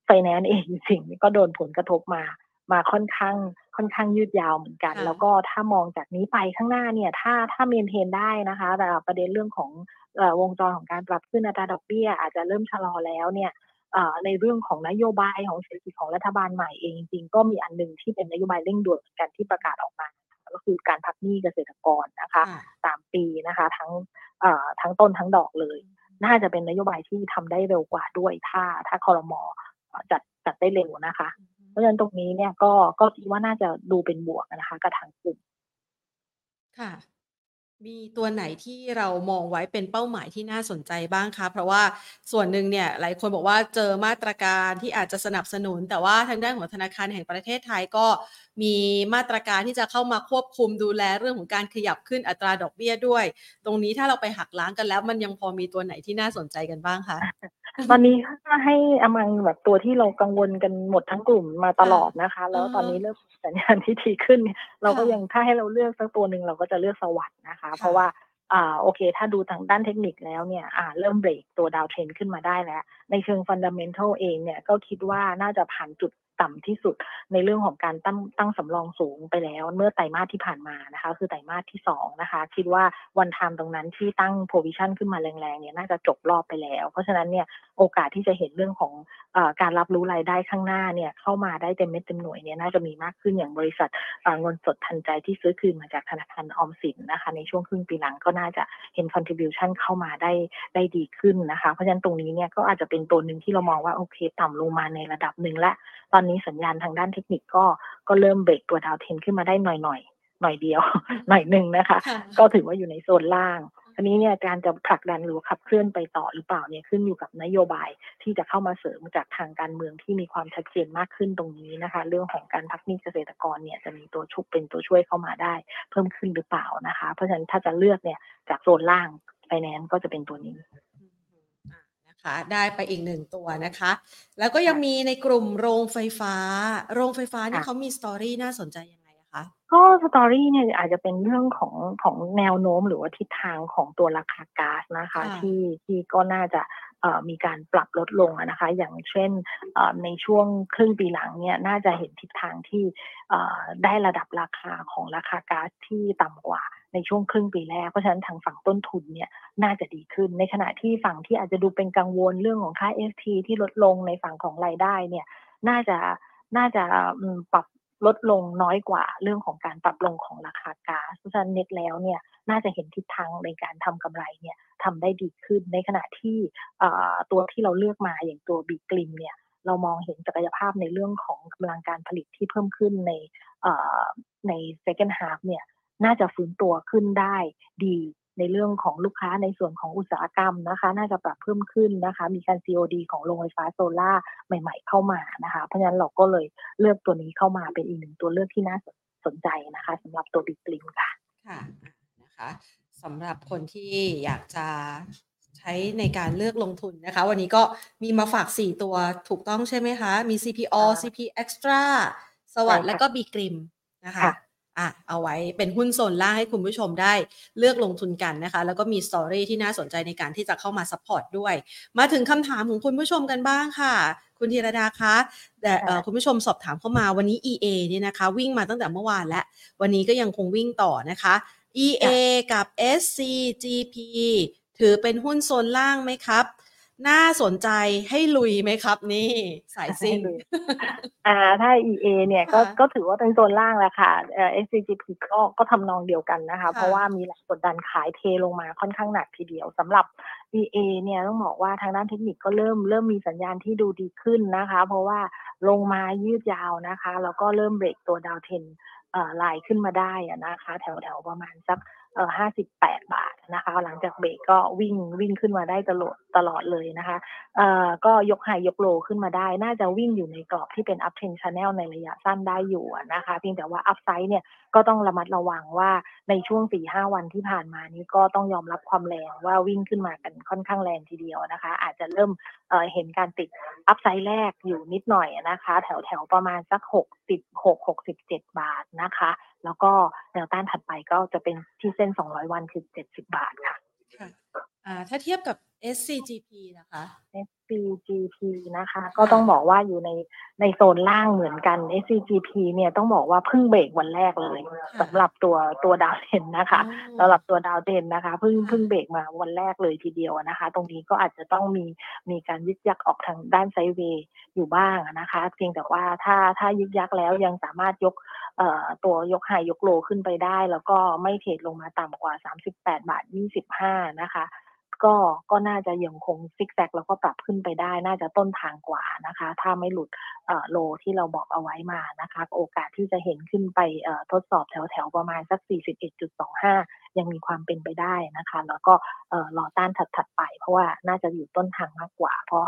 ไฟแนนซ์เองจริงก็โดนผลกระทบมามาค่อนข้างค่อนข้างยืดยาวเหมือนกัน แล้วก็ถ้ามองจากนี้ไปข้างหน้าเนี่ย ถ้าถ้า maintain ได้นะคะแต่ประเด็นเรื่องของวงจรของการปรับขึ้นอัตราดอกเบี้ย อาจจะเริ่มชะลอแล้วเนี่ย ในเรื่องของนโยบายของเศรษฐกิจของรัฐบาลใหม่เองจริงๆก็มีอันหนึ่งที่เป็นนโยบายเร่งด่วนกันที่ประกาศออกมา ก็คือการพักหนี้เกษตรกรนะคะสามปีนะคะ ทั้งทั้งต้นทั้งดอกเลย น่าจะเป็นนโยบายที่ทำได้เร็วกว่าด้วยถ้าถ้าคอรมอจัดจัดได้เร็วนะคะ เพราะฉะนั้นตรงนี้เนี่ยก็ก็คิดว่าน่าจะดูเป็นบวกนะคะกับทางกลุ่มค่ะ มีตัวไหนที่เรามองไว้เป็นเป้าหมายที่น่าสนใจบ้างคะ เพราะว่าส่วนหนึ่งเนี่ยหลายคนบอกว่าเจอมาตรการที่อาจจะสนับสนุน แต่ว่าทางด้านของธนาคารแห่งประเทศไทยก็มีมาตรการที่จะเข้ามาควบคุมดูแลเรื่องของการขยับขึ้นอัตราดอกเบี้ยด้วย ตรงนี้ถ้าเราไปหักล้างกันแล้ว มันยังพอมีตัวไหนที่น่าสนใจกันบ้างคะตอนนี้ถ้าให้อมังแบบตัวที่เรากังวลกันหมดทั้งกลุ่มมาตลอดนะคะ แล้วตอนนี้เริ่มสัญญาณที่ดีขึ้น เราก็ยังถ้าให้เราเลือกสักตัวหนึ่งเราก็จะเลือกสวัสด์นะคะ เพราะว่า อ่าโอเค ถ้าดูทางด้านเทคนิคแล้วเนี่ยอ่าเริ่มเบรกตัวดาวเทรนขึ้นมาได้แล้ว ในเชิงฟันดัมเมนทัลเองเนี่ยก็คิดว่าน่าจะผ่านจุดต่ำที่สุดในเรื่องของการตั้งตั้งสำรองสูงไปแล้ว เมื่อไตรมาสที่ผ่านมานะคะ คือไตรมาสที่2นะคะ คิดว่าวันไทม์ตรงนั้นที่ตั้ง provision ขึ้นมาแรงๆเนี่ยน่าจะจบรอบไปแล้ว เพราะฉะนั้นเนี่ยโอกาสที่จะเห็นเรื่องของอการรับรู้รายได้ข้างหน้าเนี่ยเข้ามาได้เต็มเม็ดเต็มหน่วยเนี่ยน่าจะมีมากขึ้นอย่างบริษัทเงินสดทันใจที่ซื้อคืนมาจากธนาคารออมสินนะคะ ในช่วงครึ่งปีหลังก็น่าจะเห็น contribution เข้ามาได้ได้ดีขึ้นนะคะ เพราะฉะนั้นตรงนี้เนี่ยก็อาจจะเป็นตัวหนึ่งที่เรามองว่าโอเค ต่ำลงมาในระดับหนึ่งและ ตอนนี้สัญญาณทางด้านเทคนิคก็ก็เริ่มเบรกตัวดาวเทนขึ้นมาได้หน่อยหน่อยหน่อยเดียวหน่อยหนึ่งนะคะ ก็ถือว่าอยู่ในโซนล่าง อันนี้เนี่ยการจะผลักดันหรือขับเคลื่อนไปต่อหรือเปล่าเนี่ยขึ้นอยู่กับนโยบายที่จะเข้ามาเสริมจากทางการเมืองที่มีความชัดเจนมากขึ้นตรงนี้นะคะ เรื่องของการพักหนี้เกษตรกรเนี่ยจะมีตัวชุบเป็นตัวช่วยเข้ามาได้ เพิ่มขึ้นหรือเปล่านะคะ เพราะฉะนั้นถ้าจะเลือกเนี่ยจากโซนล่างไฟแนนซ์ก็จะเป็นตัวนี้คะได้ไปอีกหนึ่งตัวนะคะ แล้วก็ยังมีในกลุ่มโรงไฟฟ้า โรงไฟฟ้านี่เขามี story น่าสนใจยังไง คะ ก็ story เนี่ยอาจจะเป็นเรื่องของ ของแนวโน้ม หรือว่าทิศทางของตัวราคาก๊าซนะคะที่ ที่ก็น่าจะมีการปรับลดลงนะคะ อย่างเช่นในช่วงครึ่งปีหลังเนี่ย น่าจะเห็นทิศทางที่ได้ระดับราคาของราคาก๊าซที่ต่ำกว่าในช่วงครึ่งปีแรก เพราะฉะนั้นทางฝั่งต้นทุนเนี่ยน่าจะดีขึ้น ในขณะที่ฝั่งที่อาจจะดูเป็นกังวลเรื่องของค่า FT ที่ลดลง ในฝั่งของรายได้เนี่ย น่าจะ น่าจะปรับ ลดลงน้อยกว่าเรื่องของการปรับลงของราคาก๊าซเพราะฉะนั้นเน็ตแล้วเนี่ยน่าจะเห็นทิศทางในการทำกำไรเนี่ยทำได้ดีขึ้นในขณะที่ตัวที่เราเลือกมาอย่างตัวบีกลิมเนี่ยเรามองเห็นศักยภาพในเรื่องของกำลังการผลิตที่เพิ่มขึ้นในใน second half เนี่ยน่าจะฟื้นตัวขึ้นได้ดี ในเรื่องของลูกค้าในส่วนของอุตสาหกรรมนะคะ น่าจะปรับเพิ่มขึ้นนะคะ มีการ COD ของโรงไฟฟ้าโซล่าใหม่ ๆ เข้ามานะคะ เพราะฉะนั้นเราก็เลยเลือกตัวนี้เข้ามาเป็นอีกหนึ่งตัวเลือกที่น่าสนใจนะคะสำหรับตัวบีกริมค่ะค่ะนะคะสำหรับคนที่อยากจะใช้ในการเลือกลงทุนนะคะ วันนี้ก็มีมาฝาก 4 ตัวถูกต้องใช่ไหมคะ มี CPALL CP Extra SAWAD และก็บีกริมนะคะ อะเอาไว้เป็นหุ้นโซนล่างให้คุณผู้ชมได้เลือกลงทุนกันนะคะ แล้วก็มี story ที่น่าสนใจในการที่จะเข้ามา support ด้วย มาถึงคำถามของคุณผู้ชมกันบ้างค่ะ คุณธีรดาคะแต่คุณผู้ชมสอบถามเข้ามาวันนี้ EA เนี่ยนะคะ วิ่งมาตั้งแต่เมื่อวานแล้ววันนี้ก็ยังคงวิ่งต่อนะคะ EA กับ SCGP ถือเป็นหุ้นโซนล่างไหมครับ น่าสนใจให้ลุยไหมครับ นี่สายซิ่งอ่าถ้า EA เนี่ยก็ก็ถือว่าเป็นโซนล่างแล้วค่ะเอ่อ SCGP ก็ก็ทำนองเดียวกันนะคะ เพราะว่ามีแรงกดดันขายเทลงมาค่อนข้างหนักทีเดียวสำหรับ EA เนี่ยต้องบอกว่าทางด้านเทคนิคก็เริ่มเริ่มมีสัญญาณที่ดูดีขึ้นนะคะ เพราะว่าลงมายืดยาวนะคะ แล้วก็เริ่มเบรกตัวดาวเทนเอ่อลายขึ้นมาได้นะคะ แถวแถวประมาณสัก เอ่อห้าสิบแปดบาทนะคะ หลังจากเบรกก็วิ่งวิ่งขึ้นมาได้ตลอดตลอดเลยนะคะเอ่อก็ยกไฮยกโลขึ้นมาได้ น่าจะวิ่งอยู่ในกรอบที่เป็น up trend channel ในระยะสั้นได้อยู่นะคะ เพียงแต่ว่า up side เนี่ยก็ต้องระมัดระวังว่าในช่วงสี่ห้าวันที่ผ่านมานี้ก็ต้องยอมรับความแรงว่าวิ่งขึ้นมากันค่อนข้างแรงทีเดียวนะคะ อาจจะเริ่มเอ่อเห็นการติดอัพไซด์แรกอยู่นิดหน่อยนะคะ แถวแถวประมาณสักหกสิบหกหกสิบเจ็ดบาทนะคะ แล้วก็แนวต้านถัดไปก็จะเป็นที่เส้น 200 วันคือ 70 บาทค่ะค่ะถ้าเทียบกับ SCGP นะคะ SCGP นะคะ ก็ต้องบอกว่าอยู่ในในโซนล่างเหมือนกัน SCGP เนี่ยต้องบอกว่าเพิ่งเบรกวันแรกเลยสำหรับตัวตัวดาวเด่นนะคะสำหรับตัวดาวเด่นนะคะเพิ่งเพิ่งเบรกมาวันแรกเลยทีเดียวนะคะ ตรงนี้ก็อาจจะต้องมีมีการยึกยักออกทางด้านไซเวย์อยู่บ้างนะคะเพียงแต่ว่าถ้าถ้ายึกยักแล้วยังสามารถยกตัวยกไฮยกโลขึ้นไปได้ แล้วก็ไม่เทรดลงมาต่ำกว่า 38 บาท 25 นะคะ ก็ก็น่าจะยังคงซิกแซกแล้วก็ปรับขึ้นไปได้ น่าจะต้นทางกว่านะคะ ถ้าไม่หลุดโลที่เราบอกเอาไว้มานะคะ โอกาสที่จะเห็นขึ้นไปทดสอบแถวๆประมาณสัก 41.25 ยังมีความเป็นไปได้นะคะ แล้วก็รอต้านถัดๆไป เพราะว่าน่าจะอยู่ต้นทางมากกว่า เพราะ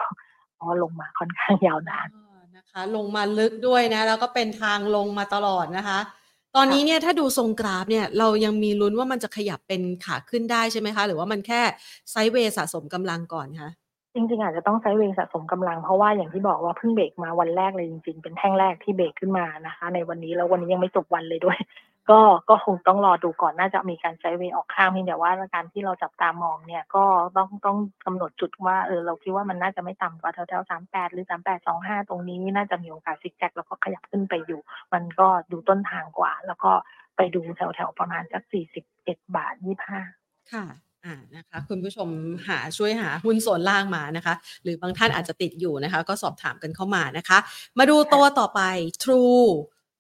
เพราะลงมาค่อนข้างยาวนานนะคะ ลงมาลึกด้วยนะ แล้วก็เป็นทางลงมาตลอดนะคะ ตอนนี้เนี่ยถ้าดูทรงกราฟเนี่ยเรายังมีลุ้นว่ามันจะขยับเป็นขาขึ้นได้ใช่ไหมคะ หรือว่ามันแค่ไซด์เวย์สะสมกำลังก่อนคะจริงๆอาจจะต้องไซด์เวย์สะสมกำลังเพราะว่าอย่างที่บอกว่าเพิ่งเบรกมาวันแรกเลยจริงๆ เป็นแท่งแรกที่เบรกขึ้นมานะคะ ในวันนี้แล้ววันนี้ยังไม่จบวันเลยด้วย ก็ก็คงต้องรอดูก่อนน่าจะมีการใช้เวออกข้างเพียงแต่ว่าการที่เราจับตามองเนี่ยก็ต้องต้องกำหนดจุดว่าเออเราคิดว่ามันน่าจะไม่ต่ำกว่าแถวแถวสามแปดหรือสามแปดสองห้าตรงนี้น่าจะมีโอกาสซิกแซกแล้วก็ขยับขึ้นไปอยู่ มันก็ดูต้นทางกว่า แล้วก็ไปดูแถวแถวประมาณสักสี่สิบเอ็ดบาทยี่ห้าค่ะอ่านะคะคุณผู้ชมหาช่วยหาหุ้นโซนล่างมานะคะ หรือบางท่านอาจจะติดอยู่นะคะ ก็สอบถามกันเข้ามานะคะ มาดูตัวต่อไป True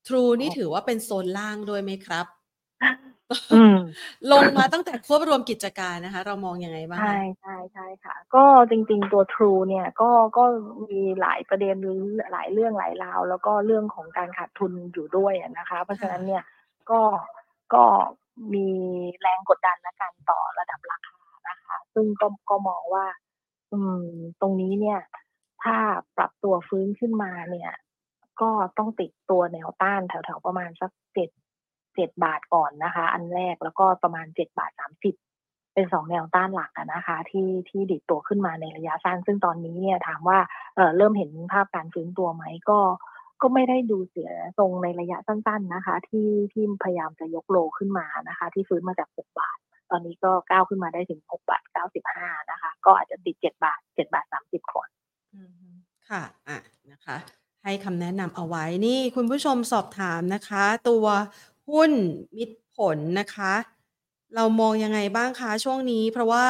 True นี่ถือว่าเป็นโซนล่างด้วยไหมครับลงมาตั้งแต่ควบรวมกิจการนะคะ เรามองยังไงบ้างใช่ใช่ใช่ค่ะ ก็จริงๆตัว True เนี่ยก็ก็มีหลายประเด็นหลายเรื่องหลายราว แล้วก็เรื่องของการขาดทุนอยู่ด้วยนะคะ เพราะฉะนั้นเนี่ยก็ก็มีแรงกดดันและการต่อระดับราคานะคะ ซึ่งก็ก็มองว่า อืม ตรงนี้เนี่ย ถ้าปรับตัวฟื้นขึ้นมาเนี่ย ก็ต้องติดตัวแนวต้านแถวๆประมาณสักเจ็ดเจ็ดบาทก่อนนะคะ อันแรกแล้วก็ประมาณเจ็ดบาทสามสิบเป็นสองแนวต้านหลักนะคะ ที่ที่ดิดตัวขึ้นมาในระยะสั้น ซึ่งตอนนี้เนี่ยถามว่าเออเริ่มเห็นภาพการฟื้นตัวไหมก็ก็ไม่ได้ดูเสียตรงในระยะสั้น ๆนะคะ ที่ที่พยายามจะยกโลขึ้นมานะคะ ที่ฟื้นมาจาก 6 บาท ตอนนี้ก็ก้าวขึ้นมาได้ถึง 6 บาท 95 นะคะ ก็อาจจะติด 7 บาท 7 บาท 30ก่อนค่ะอะนะคะ ให้คำแนะนำเอาไว้ นี่คุณผู้ชมสอบถามนะคะ ตัวหุ้นมิตรผลนะคะ เรามองยังไงบ้างคะช่วงนี้ เพราะว่า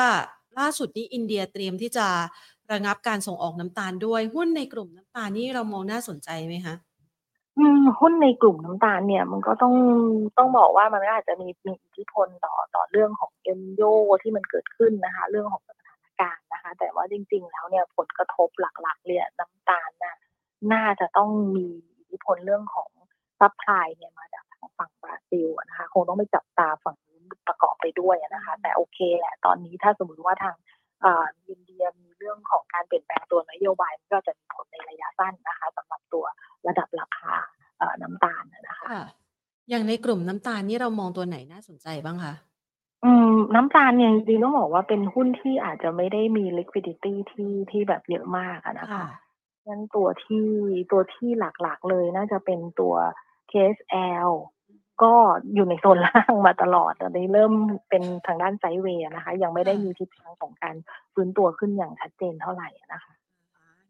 ล่าสุดนี้อินเดียเตรียมที่จะระงับการส่งออกน้ำตาลด้วยหุ้นในกลุ่มน้ำตาลนี่เรามองน่าสนใจไหมคะอืมหุ้นในกลุ่มน้ำตาลเนี่ย มันก็ต้องต้องบอกว่ามันก็อาจจะมีมีอิทธิพลต่อต่อเรื่องของเอลนีโญที่มันเกิดขึ้นนะคะ เรื่องของสถานการณ์นะคะ แต่ว่าจริง ๆ แล้วเนี่ยผลกระทบหลักๆเลยน้ำตาลน่ะ น่าจะต้องมีอิทธิพลเรื่องของ supply เนี่ยมาจากทางฝั่งบราซิลนะคะคงต้องไปจับตาฝั่งนี้ประกอบไปด้วยนะคะ แต่โอเคแหละตอนนี้ถ้าสมมติว่าทางอินเดียมีเรื่องของการเปลี่ยนแปลงตัวนโยบายก็จะมีผลในระยะสั้นนะคะสำหรับตัวระดับราคาน้ำตาลนะคะอย่างในกลุ่มน้ำตาลนี่เรามองตัวไหนน่าสนใจบ้างคะอืมน้ำตาลเนี่ยจริงๆต้องบอกว่าเป็นหุ้นที่อาจจะไม่ได้มี liquidity ที่ที่แบบเยอะมากนะคะ งั้นตัวที่ตัวที่หลักๆเลยน่าจะเป็นตัว KSL ก็อยู่ในโซนล่างมาตลอดตอนนี้เริ่มเป็นทางด้าน sideway นะคะ ยังไม่ได้มีทิศทางของการฟื้นตัวขึ้นอย่างชัดเจนเท่าไหร่นะคะ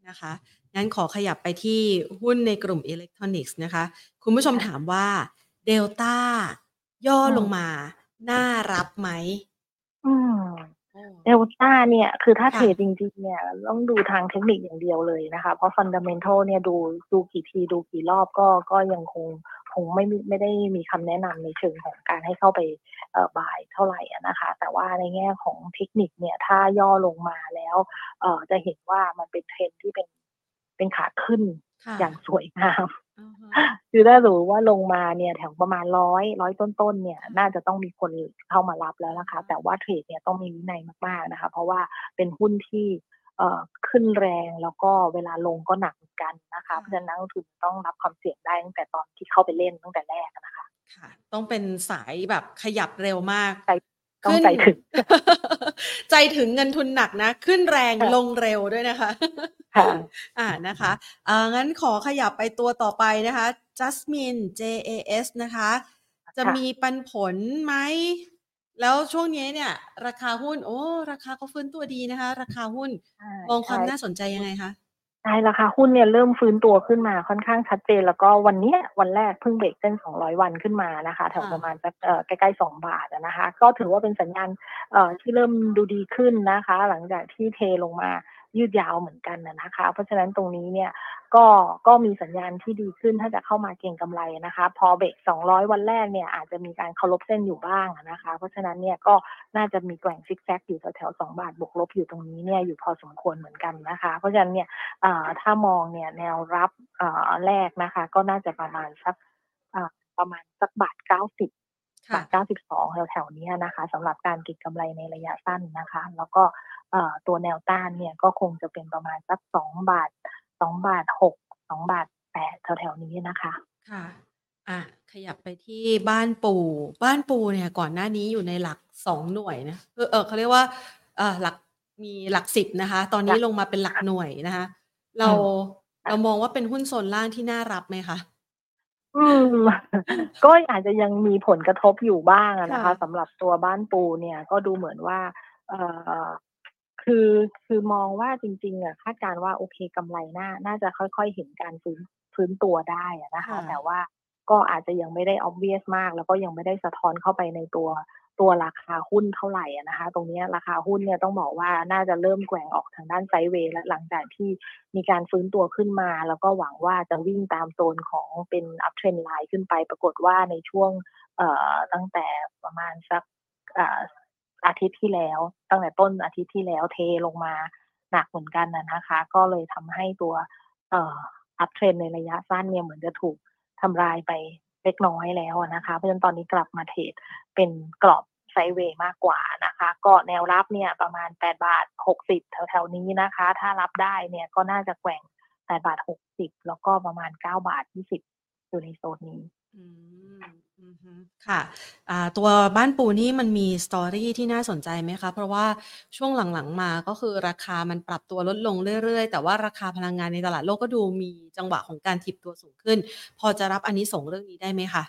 นะคะงั้นขอขยับไปที่หุ้นในกลุ่มอิเล็กทรอนิกส์นะคะ คุณผู้ชมถามว่าเดลต้าย่อลงมา น่ารับไหม เดลต้าเนี่ยคือถ้า trade จริงๆเนี่ยต้องดูทางเทคนิคอย่างเดียวเลยนะคะ เพราะ fundamental เนี่ยดูดูกี่ทีดูกี่รอบก็ก็ยังคงคงไม่ไม่ได้มีคำแนะนำในเชิงของการให้เข้าไปเอ่อบายเท่าไหร่นะคะ แต่ว่าในแง่ของเทคนิคเนี่ยถ้าย่อลงมาแล้วเอ่อจะเห็นว่ามันเป็นเทรนที่เป็น เป็นขาขึ้นอย่างสวยงามคือถ้ารู้ว่าลงมาเนี่ยแถวประมาณร้อยร้อยต้นๆเนี่ย น่าจะต้องมีคนเข้ามารับแล้วนะคะ แต่ว่าเทรดเนี่ยต้องมีวินัยมากๆนะคะ เพราะว่าเป็นหุ้นที่เอ่อขึ้นแรงแล้วก็เวลาลงก็หนักเหมือนกันนะคะเพราะฉะนั้นนักลงทุนต้องรับความเสี่ยงได้ตั้งแต่ตอนที่เข้าไปเล่นตั้งแต่แรกนะคะ ค่ะ ต้องเป็นสายแบบขยับเร็วมากใจ ต้องใจถึง ใจถึงเงินทุนหนักนะ ขึ้นแรงลงเร็วด้วยนะคะ ค่ะ อ่านะคะอ่างั้นขอขยับไปตัวต่อไปนะคะ Jasmine JAS นะคะ จะมีปันผลไหม แล้วช่วงนี้เนี่ย ราคาหุ้น โอ้ ราคาก็ฟื้นตัวดีนะคะ ราคาหุ้นมองความน่าสนใจยังไงคะ ใช่ราคาหุ้นเนี่ยเริ่มฟื้นตัวขึ้นมาค่อนข้างชัดเจน แล้วก็วันนี้วันแรกเพิ่งเบรกเส้น 200 วันขึ้นมานะคะแถวประมาณสักใกล้ๆ 2 บาทนะคะ ก็ถือว่าเป็นสัญญาณที่เริ่มดูดีขึ้นนะคะ หลังจากที่เทลงมา ยืดยาวเหมือนกันนะคะ เพราะฉะนั้นตรงนี้เนี่ยก็ก็มีสัญญาณที่ดีขึ้นถ้าจะเข้ามาเก่งกำไรนะคะ พอเบรก200 วันแรกเนี่ยอาจจะมีการเคารพเส้นอยู่บ้างนะคะ เพราะฉะนั้นเนี่ยก็น่าจะมีแกว่งซิกแซกอยู่แถวๆ2บาทบวกลบอยู่ตรงนี้เนี่ยอยู่พอสมควรเหมือนกันนะคะ เพราะฉะนั้นเนี่ยถ้ามองเนี่ยแนวรับแรกนะคะ ก็น่าจะประมาณสักประมาณสักบาท90บาท92แถวๆนี้นะคะสำหรับการเก็งกำไรในระยะสั้นนะคะ แล้วก็ ตัวแนวต้านเนี่ยก็คงจะเป็นประมาณสักสองบาทสองบาทหกสองบาทแปดแถวๆนี้นะคะค่ะอะขยับไปที่บ้านปู่บ้านปู่เนี่ยก่อนหน้านี้อยู่ในหลักสองหน่วยนะเออเขาเรียกว่าเออหลักมีหลักสิบนะคะ ตอนนี้ลงมาเป็นหลักหน่วยนะคะ เราเรามองว่าเป็นหุ้นโซนล่างที่น่ารับไหมคะอืมก็อาจจะยังมีผลกระทบอยู่บ้างนะคะสำหรับตัวบ้านปูเนี่ยก็ดูเหมือนว่าเอ่อ คือคือมองว่าจริงๆอะคาดการว่าโอเคกำไรน่าน่าจะค่อยๆเห็นการฟื้นฟื้นตัวได้นะคะ แต่ว่าก็อาจจะยังไม่ได้ obvious มาก แล้วก็ยังไม่ได้สะท้อนเข้าไปในตัวตัวราคาหุ้นเท่าไหร่นะคะ ตรงนี้ราคาหุ้นเนี่ยต้องบอกว่าน่าจะเริ่มแกว่งออกทางด้านไซด์เวย์และหลังจากที่มีการฟื้นตัวขึ้นมา แล้วก็หวังว่าจะวิ่งตามโซนของเป็น uptrend line ขึ้นไปปรากฏว่าในช่วงเอ่อตั้งแต่ประมาณสัก อาทิตย์ที่แล้ว ตั้งแต่ต้นอาทิตย์ที่แล้วเทลงมาหนักเหมือนกันนะคะ ก็เลยทำให้ตัวเอ่อ uptrend ในระยะสั้นเนี่ยเหมือนจะถูกทำลายไปเล็กน้อยแล้วนะคะ เพราะฉะนั้นตอนนี้กลับมา trade เป็นกรอบ sideway มากกว่านะคะ ก็แนวรับเนี่ยประมาณ 8 บาท 60 แถวๆนี้นะคะ ถ้ารับได้เนี่ยก็น่าจะแกว่ง 8 บาท 60 แล้วก็ประมาณ 9 บาท 20 อยู่ในโซนนี้ ค่ะตัวบ้านปูนี่มันมีสตอรี่ที่น่าสนใจไหมคะ เพราะว่าช่วงหลังๆมาก็คือราคามันปรับตัวลดลงเรื่อยๆ แต่ว่าราคาพลังงานในตลาดโลกก็ดูมีจังหวะของการทิบตัวสูงขึ้น พอจะรับอันนี้ส่งเรื่องนี้ได้ไหมคะ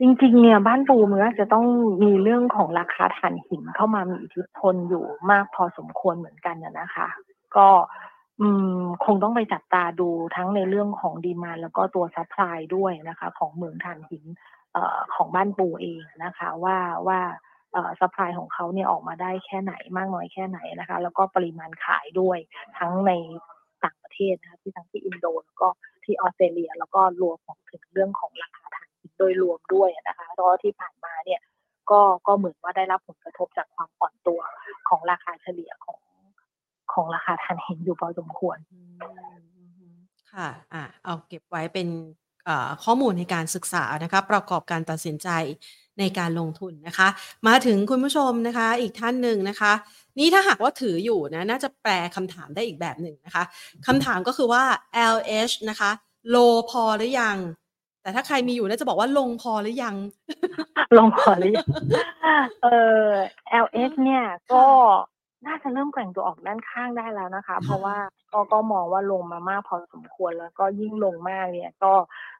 จริงๆเนี่ยบ้านปูมันจะต้องมีเรื่องของราคาถ่านหินเข้ามามีอิทธิพลอยู่มากพอสมควรเหมือนกันนะคะ ก็คงต้องไปจับตาดูทั้งในเรื่องของ demand แล้วก็ตัว supply ด้วยนะคะ ของเหมืองถ่านหิน ของบ้านปูเองนะคะว่าว่าเอ่อ supply ของเขาเนี่ยออกมาได้แค่ไหนมากน้อยแค่ไหนนะคะ แล้วก็ปริมาณขายด้วยทั้งในต่างประเทศนะคะที่ทั้งที่อินโดแล้วก็ที่ออสเตรเลีย แล้วก็รวมของถึงเรื่องของราคาถ่านหินโดยรวมด้วยนะคะเพราะที่ผ่านมาเนี่ยก็ก็เหมือนว่าได้รับผลกระทบจากความอ่อนตัวของราคาเฉลี่ยของของราคาถ่านเหินอยู่พอสมควรค่ะ อะ เอาเก็บไว้เป็น ข้อมูลในการศึกษานะคะประกอบการตัดสินใจในการลงทุนนะคะ มาถึงคุณผู้ชมนะคะอีกท่านหนึ่งนะคะ นี่ถ้าหากว่าถืออยู่นะน่าจะแปลคำถามได้อีกแบบหนึ่งนะคะคำถามก็คือว่า LH นะคะ โลพอหรือยัง แต่ถ้าใครมีอยู่น่าจะบอกว่าลงพอหรือยัง ลงพอหรือยังเออ LH เนี่ยก็ น่าจะเริ่มแกว่งตัวออกด้านข้างได้แล้วนะคะ เพราะว่าก็ก็มองว่าลงมามากพอสมควรแล้วก็ยิ่งลงมากเนี่ย ก็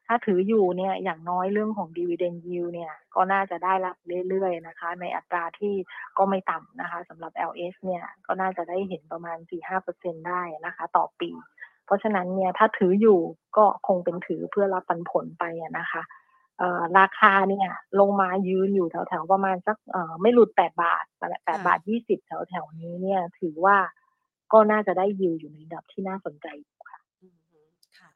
ถ้าถืออยู่เนี่ยอย่างน้อยเรื่องของ dividend yield เนี่ย ก็น่าจะได้รับเรื่อยๆนะคะ ในอัตราที่ก็ไม่ต่ำนะคะสำหรับ LS เนี่ยก็น่าจะได้เห็นประมาณ 4-5%ได้นะคะ ต่อปี เพราะฉะนั้นเนี่ยถ้าถืออยู่ก็คงเป็นถือเพื่อรับปันผลไปนะคะ ราคาเนี่ย ลงมายืนอยู่แถวๆประมาณสักไม่หลุดแปดบาทแปดบาทยี่สิบแถวๆนี้เนี่ย ถือว่าก็น่าจะได้ยิวอยู่ในระดับที่น่าสนใจค่ะค่ะ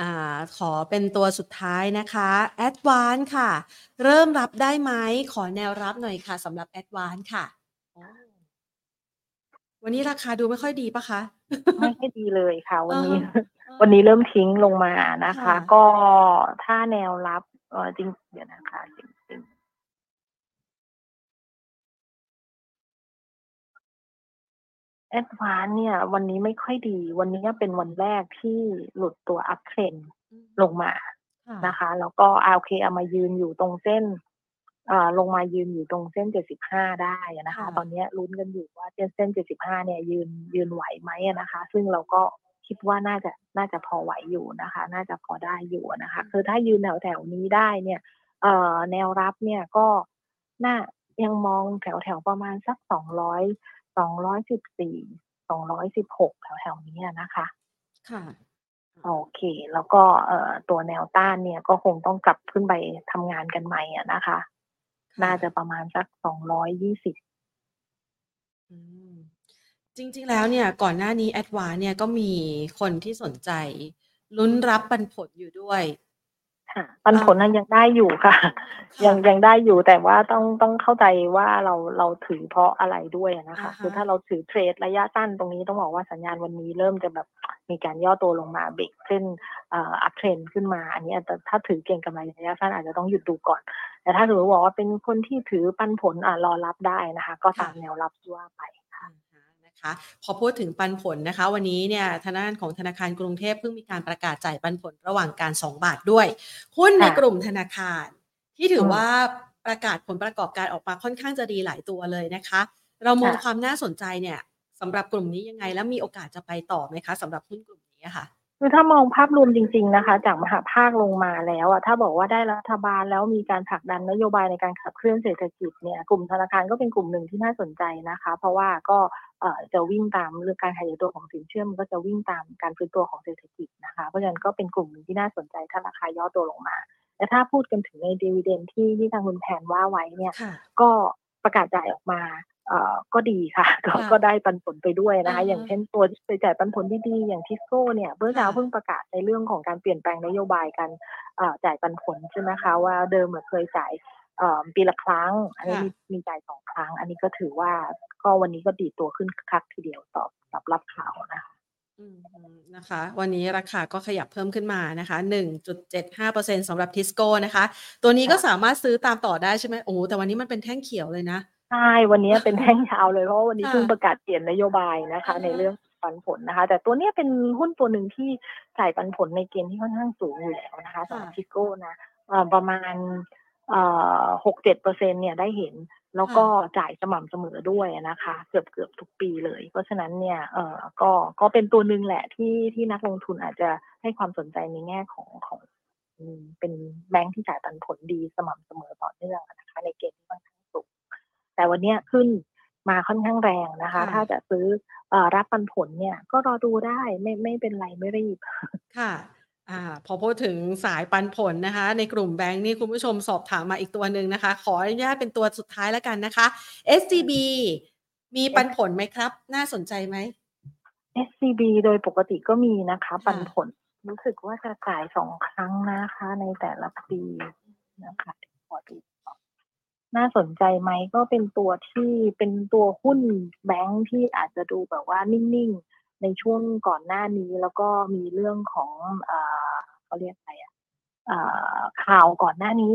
อ่าขอเป็นตัวสุดท้ายนะคะแอดวานค่ะ เริ่มรับได้ไหมขอแนวรับหน่อยค่ะสำหรับแอดวานค่ะวันนี้ราคาดูไม่ค่อยดีปะคะ ไม่ค่อยดีเลยค่ะ วันนี้ วันนี้เริ่มทิ้งลงมานะคะ ก็ถ้าแนวรับ เออจริงเดี๋ยวนะคะจริงจริงแอดวานซ์เนี่ย วันนี้ไม่ค่อยดี วันนี้เป็นวันแรกที่หลุดตัว uptrend ลงมานะคะ แล้วก็โอเคเอามายืนอยู่ตรงเส้นอ่าลงมายืนอยู่ตรงเส้นเจ็ดสิบห้าได้นะคะ ตอนนี้ลุ้นกันอยู่ว่าเส้นเจ็ดสิบห้าเนี่ยยืนยืนไหวไหมนะคะ ซึ่งเราก็ คิดว่าน่าจะน่าจะพอไหวอยู่นะคะ น่าจะพอได้อยู่นะคะ คือถ้ายืนแถวแถวนี้ได้เนี่ยเอ่อแนวรับเนี่ยก็น่ายังมองแถวแถวประมาณสักสองร้อยสองร้อยสิบสี่สองร้อยสิบหกแถวแถวนี้นะคะ ค่ะโอเค แล้วก็เอ่อตัวแนวต้านเนี่ยก็คงต้องกลับขึ้นไปทำงานกันใหม่อะนะคะ น่าจะประมาณสักสองร้อยยี่สิบ จริง ๆ แล้วเนี่ยก่อนหน้านี้แอดวานเนี่ยก็มีคนที่สนใจ ลุ้นรับปันผลอยู่ด้วย ค่ะปันผลนั้นยังได้อยู่ค่ะ ยังยังได้อยู่แต่ว่าต้องต้องเข้าใจว่าเราเราถือเพราะอะไรด้วยนะคะ คือถ้าเราถือเทรดระยะสั้นตรงนี้ต้องบอกว่าสัญญาณวันนี้เริ่มจะแบบมีการย่อตัวลงมาเบรกเส้นอัพเทรนขึ้นมา อันนี้แต่ถ้าถือเก่งกำไรระยะสั้นอาจจะต้องหยุดดูก่อน แต่ถ้าถือบอกว่าเป็นคนที่ถือปันผลอ่ารอรับได้นะคะ ก็ตามแนวรับว่าไป คะพอพูดถึงปันผลนะคะ วันนี้เนี่ยทางด้านของธนาคารกรุงเทพเพิ่งมีการประกาศจ่ายปันผลระหว่างการ 2 บาทด้วย หุ้นในกลุ่มธนาคาร ที่ถือว่าประกาศผลประกอบการออกมาค่อนข้างจะดีหลายตัวเลยนะคะ เรามองความน่าสนใจเนี่ยสำหรับกลุ่มนี้ยังไงแล้วมีโอกาสจะไปต่อไหมคะสำหรับหุ้นกลุ่มนี้ค่ะ คือถ้ามองภาพรวมจริง ๆนะคะ จากมหาภาคลงมาแล้วอะถ้าบอกว่าได้รัฐบาลแล้วมีการผลักดันนโยบายในการขับเคลื่อนเศรษฐกิจเนี่ยกลุ่มธนาคารก็เป็นกลุ่มหนึ่งที่น่าสนใจนะคะ เพราะว่าก็จะวิ่งตามเรื่องการขยายตัวของสินเชื่อมันก็จะวิ่งตามการฟื้นตัวของเศรษฐกิจนะคะ เพราะฉะนั้นก็เป็นกลุ่มหนึ่งที่น่าสนใจถ้าราคาย่อตัวลงมาแต่ถ้าพูดกันถึงในดีเวเดนที่ที่ทางคุณแผนว่าไว้เนี่ย ก็ประกาศจ่ายออกมา ก็ดีค่ะก็ได้ปันผลไปด้วยนะคะ อย่างเช่นตัวที่ไปจ่ายปันผลที่ดีอย่างทิสโก้เนี่ยเมื่อเช้าเพิ่งประกาศในเรื่องของการเปลี่ยนแปลงนโยบายการจ่ายปันผลใช่ไหมคะว่าเดิมเคยจ่ายปีละครั้ง อันนี้มีจ่ายสองครั้ง อันนี้ก็ถือว่าก็วันนี้ก็ดีตัวขึ้นคักทีเดียวต่อรับข่าวนะคะนะคะ วันนี้ราคาก็ขยับเพิ่มขึ้นมานะคะ 1.75%สำหรับทิสโก้นะคะ ตัวนี้ก็สามารถซื้อตามต่อได้ใช่ไหมโอ้แต่วันนี้มันเป็นแท่งเขียวเลยนะ ใช่ วันนี้เป็นแท่งเช้าเลยเพราะวันนี้เพิ่งประกาศเปลี่ยนนโยบายนะคะ ในเรื่องปันผลนะคะ แต่ตัวนี้เป็นหุ้นตัวหนึ่งที่จ่ายปันผลในเกณฑ์ที่ค่อนข้างสูงอยู่แล้วนะคะสำหรับทิโก้นะประมาณหกเจ็ดเปอร์เซ็นเนี่ยได้เห็น แล้วก็จ่ายสม่ำเสมอด้วยนะคะ เกือบเกือบทุกปีเลย เพราะฉะนั้นเนี่ยเออก็ก็เป็นตัวหนึ่งแหละที่ที่นักลงทุนอาจจะให้ความสนใจในแง่ของของเป็นแบงค์ที่จ่ายปันผลดีสม่ำเสมอต่อเนื่องนะคะ ในเกณฑ์ที่ค่อนข้างสูง แต่วันนี้ขึ้นมาค่อนข้างแรงนะคะ ถ้าจะซื้ออรับปันผลเนี่ย ก็รอดูได้ไม่ไม่เป็นไรไม่รีบ ค่ะอ่าพอพูดถึงสายปันผลนะคะ ในกลุ่มแบงค์นี่คุณผู้ชมสอบถามมาอีกตัวหนึ่งนะคะ ขออนุญาตเป็นตัวสุดท้ายแล้วกันนะคะ SCB มีปันผลไหมครับ น่าสนใจไหม SCB โดยปกติก็มีนะคะ ปันผลรู้สึกว่าจะจ่ายสองครั้งนะคะ ในแต่ละปีนะคะขอดู น่าสนใจไหมก็เป็นตัวที่เป็นตัวหุ้นแบงค์ที่อาจจะดูแบบว่านิ่งๆ ในช่วงก่อนหน้านี้แล้วก็มีเรื่องของอเขาเรียกอะไรอะข่าวก่อนหน้านี้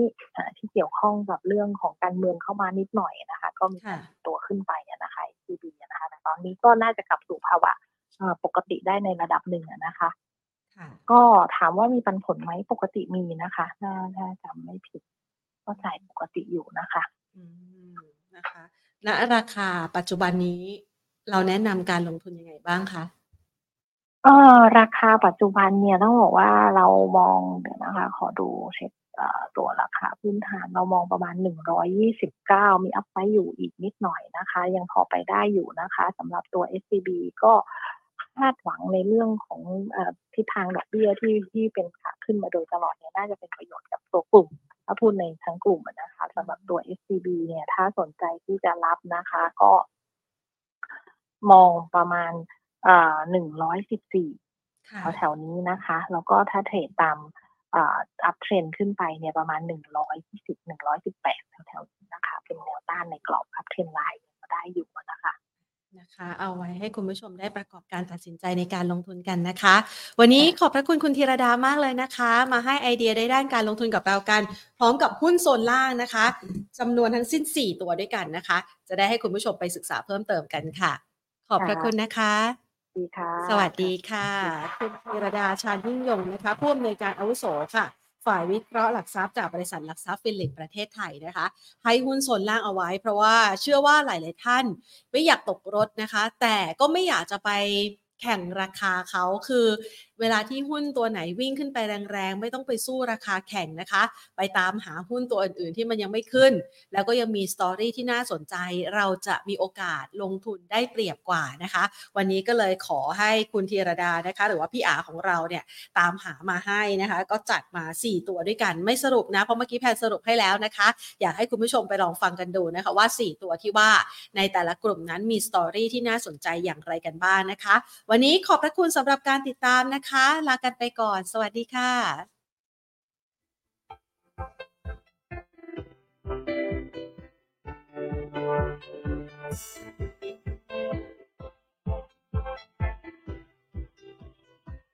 ที่เกี่ยวข้องกับเรื่องของการเมืองเข้ามานิดหน่อยนะคะ ก็มีตัวขึ้นไปนะคะีบีนะคะแต่ตอนนี้ก็น่าจะกลับสู่ภาวะปกติได้ในระดับหนึ่งนะคะก็ถามว่ามีปันผลไหมปกติมีนะคะถ้าถ้าจำไม่ผิด ก็จ่ายปกติอยู่นะคะอืมนะคะณราคาปัจจุบันนี้เราแนะนำการลงทุนยังไงบ้างคะเออราคาปัจจุบันเนี่ยต้องบอกว่าเรามองเดี๋ยวนะคะ ขอดูเช็คตัวราคาพื้นฐานเรามองประมาณหนึ่งร้อยยี่สิบเก้ามีอัพไซด์อยู่อีกนิดหน่อยนะคะ ยังพอไปได้อยู่นะคะสำหรับตัว SCB ก็คาดหวังในเรื่องของอทิศทางดอกเบี้ยที่ที่เป็นขาขึ้นมาโดยตลอดเนี่ยน่าจะเป็นประโยชน์กับตัวกลุ่ม ถ้าพูดในทั้งกลุ่มนะคะสำหรับตัว SCB เนี่ย ถ้าสนใจที่จะรับนะคะ ก็ มองประมาณหนึ่งร้อยสิบสี่แถวนี้นะคะ แล้วก็ถ้า trade ตาม uptrend ขึ้นไปเนี่ยประมาณหนึ่งร้อยยี่สิบหนึ่งร้อยสิบแปดแถวๆนี้นะคะ เป็นแนวต้านในกรอบ uptrend line ก็ได้อยู่นะคะนะคะ เอาไว้ให้คุณผู้ชมได้ประกอบการตัดสินใจในการลงทุนกันนะคะ วันนี้ขอบพระคุณคุณธีรดามากเลยนะคะ มาให้ไอเดียได้ด้านการลงทุนกับเรากัน พร้อมกับหุ้นโซนล่างนะคะจำนวนทั้งสิ้น 4 ตัวด้วยกันนะคะ จะได้ให้คุณผู้ชมไปศึกษาเพิ่มเติมกันค่ะ ขอบพระคุณนะคะดีค่ะสวัสดีค่ะ คุณธีรดาชาญยิ่งยงนะคะผู้อำนวยการอาวุโสค่ะ ฝ่ายวิเคราะห์หลักทรัพย์จากบริษัทหลักทรัพย์ฟิลิปประเทศไทยนะคะ ให้หุ้นส่วนล่างเอาไว้ เพราะว่าเชื่อว่าหลาย ๆ ท่านไม่อยากตกรถนะคะ แต่ก็ไม่อยากจะไป แข่งราคาเขาคือ เวลาที่หุ้นตัวไหนวิ่งขึ้นไปแรงๆ ไม่ต้องไปสู้ราคาแข่งนะคะ ไปตามหาหุ้นตัวอื่นๆที่มันยังไม่ขึ้น แล้วก็ยังมีสตอรี่ที่น่าสนใจ เราจะมีโอกาสลงทุนได้เปรียบกว่านะคะ วันนี้ก็เลยขอให้คุณธีรดานะคะ หรือว่าพี่อาของเราเนี่ยตามหามาให้นะคะ ก็จัดมา 4 ตัวด้วยกันไม่สรุปนะเพราะเมื่อกี้แพนสรุปให้แล้วนะคะ อยากให้คุณผู้ชมไปลองฟังกันดูนะคะว่า 4 ตัวที่ว่าในแต่ละกลุ่มนั้นมีสตอรี่ที่น่าสนใจอย่างไรกันบ้างนะคะวันนี้ขอบพระคุณสำหรับการติดตามนะคะ ลากันไปก่อน สวัสดีค่ะ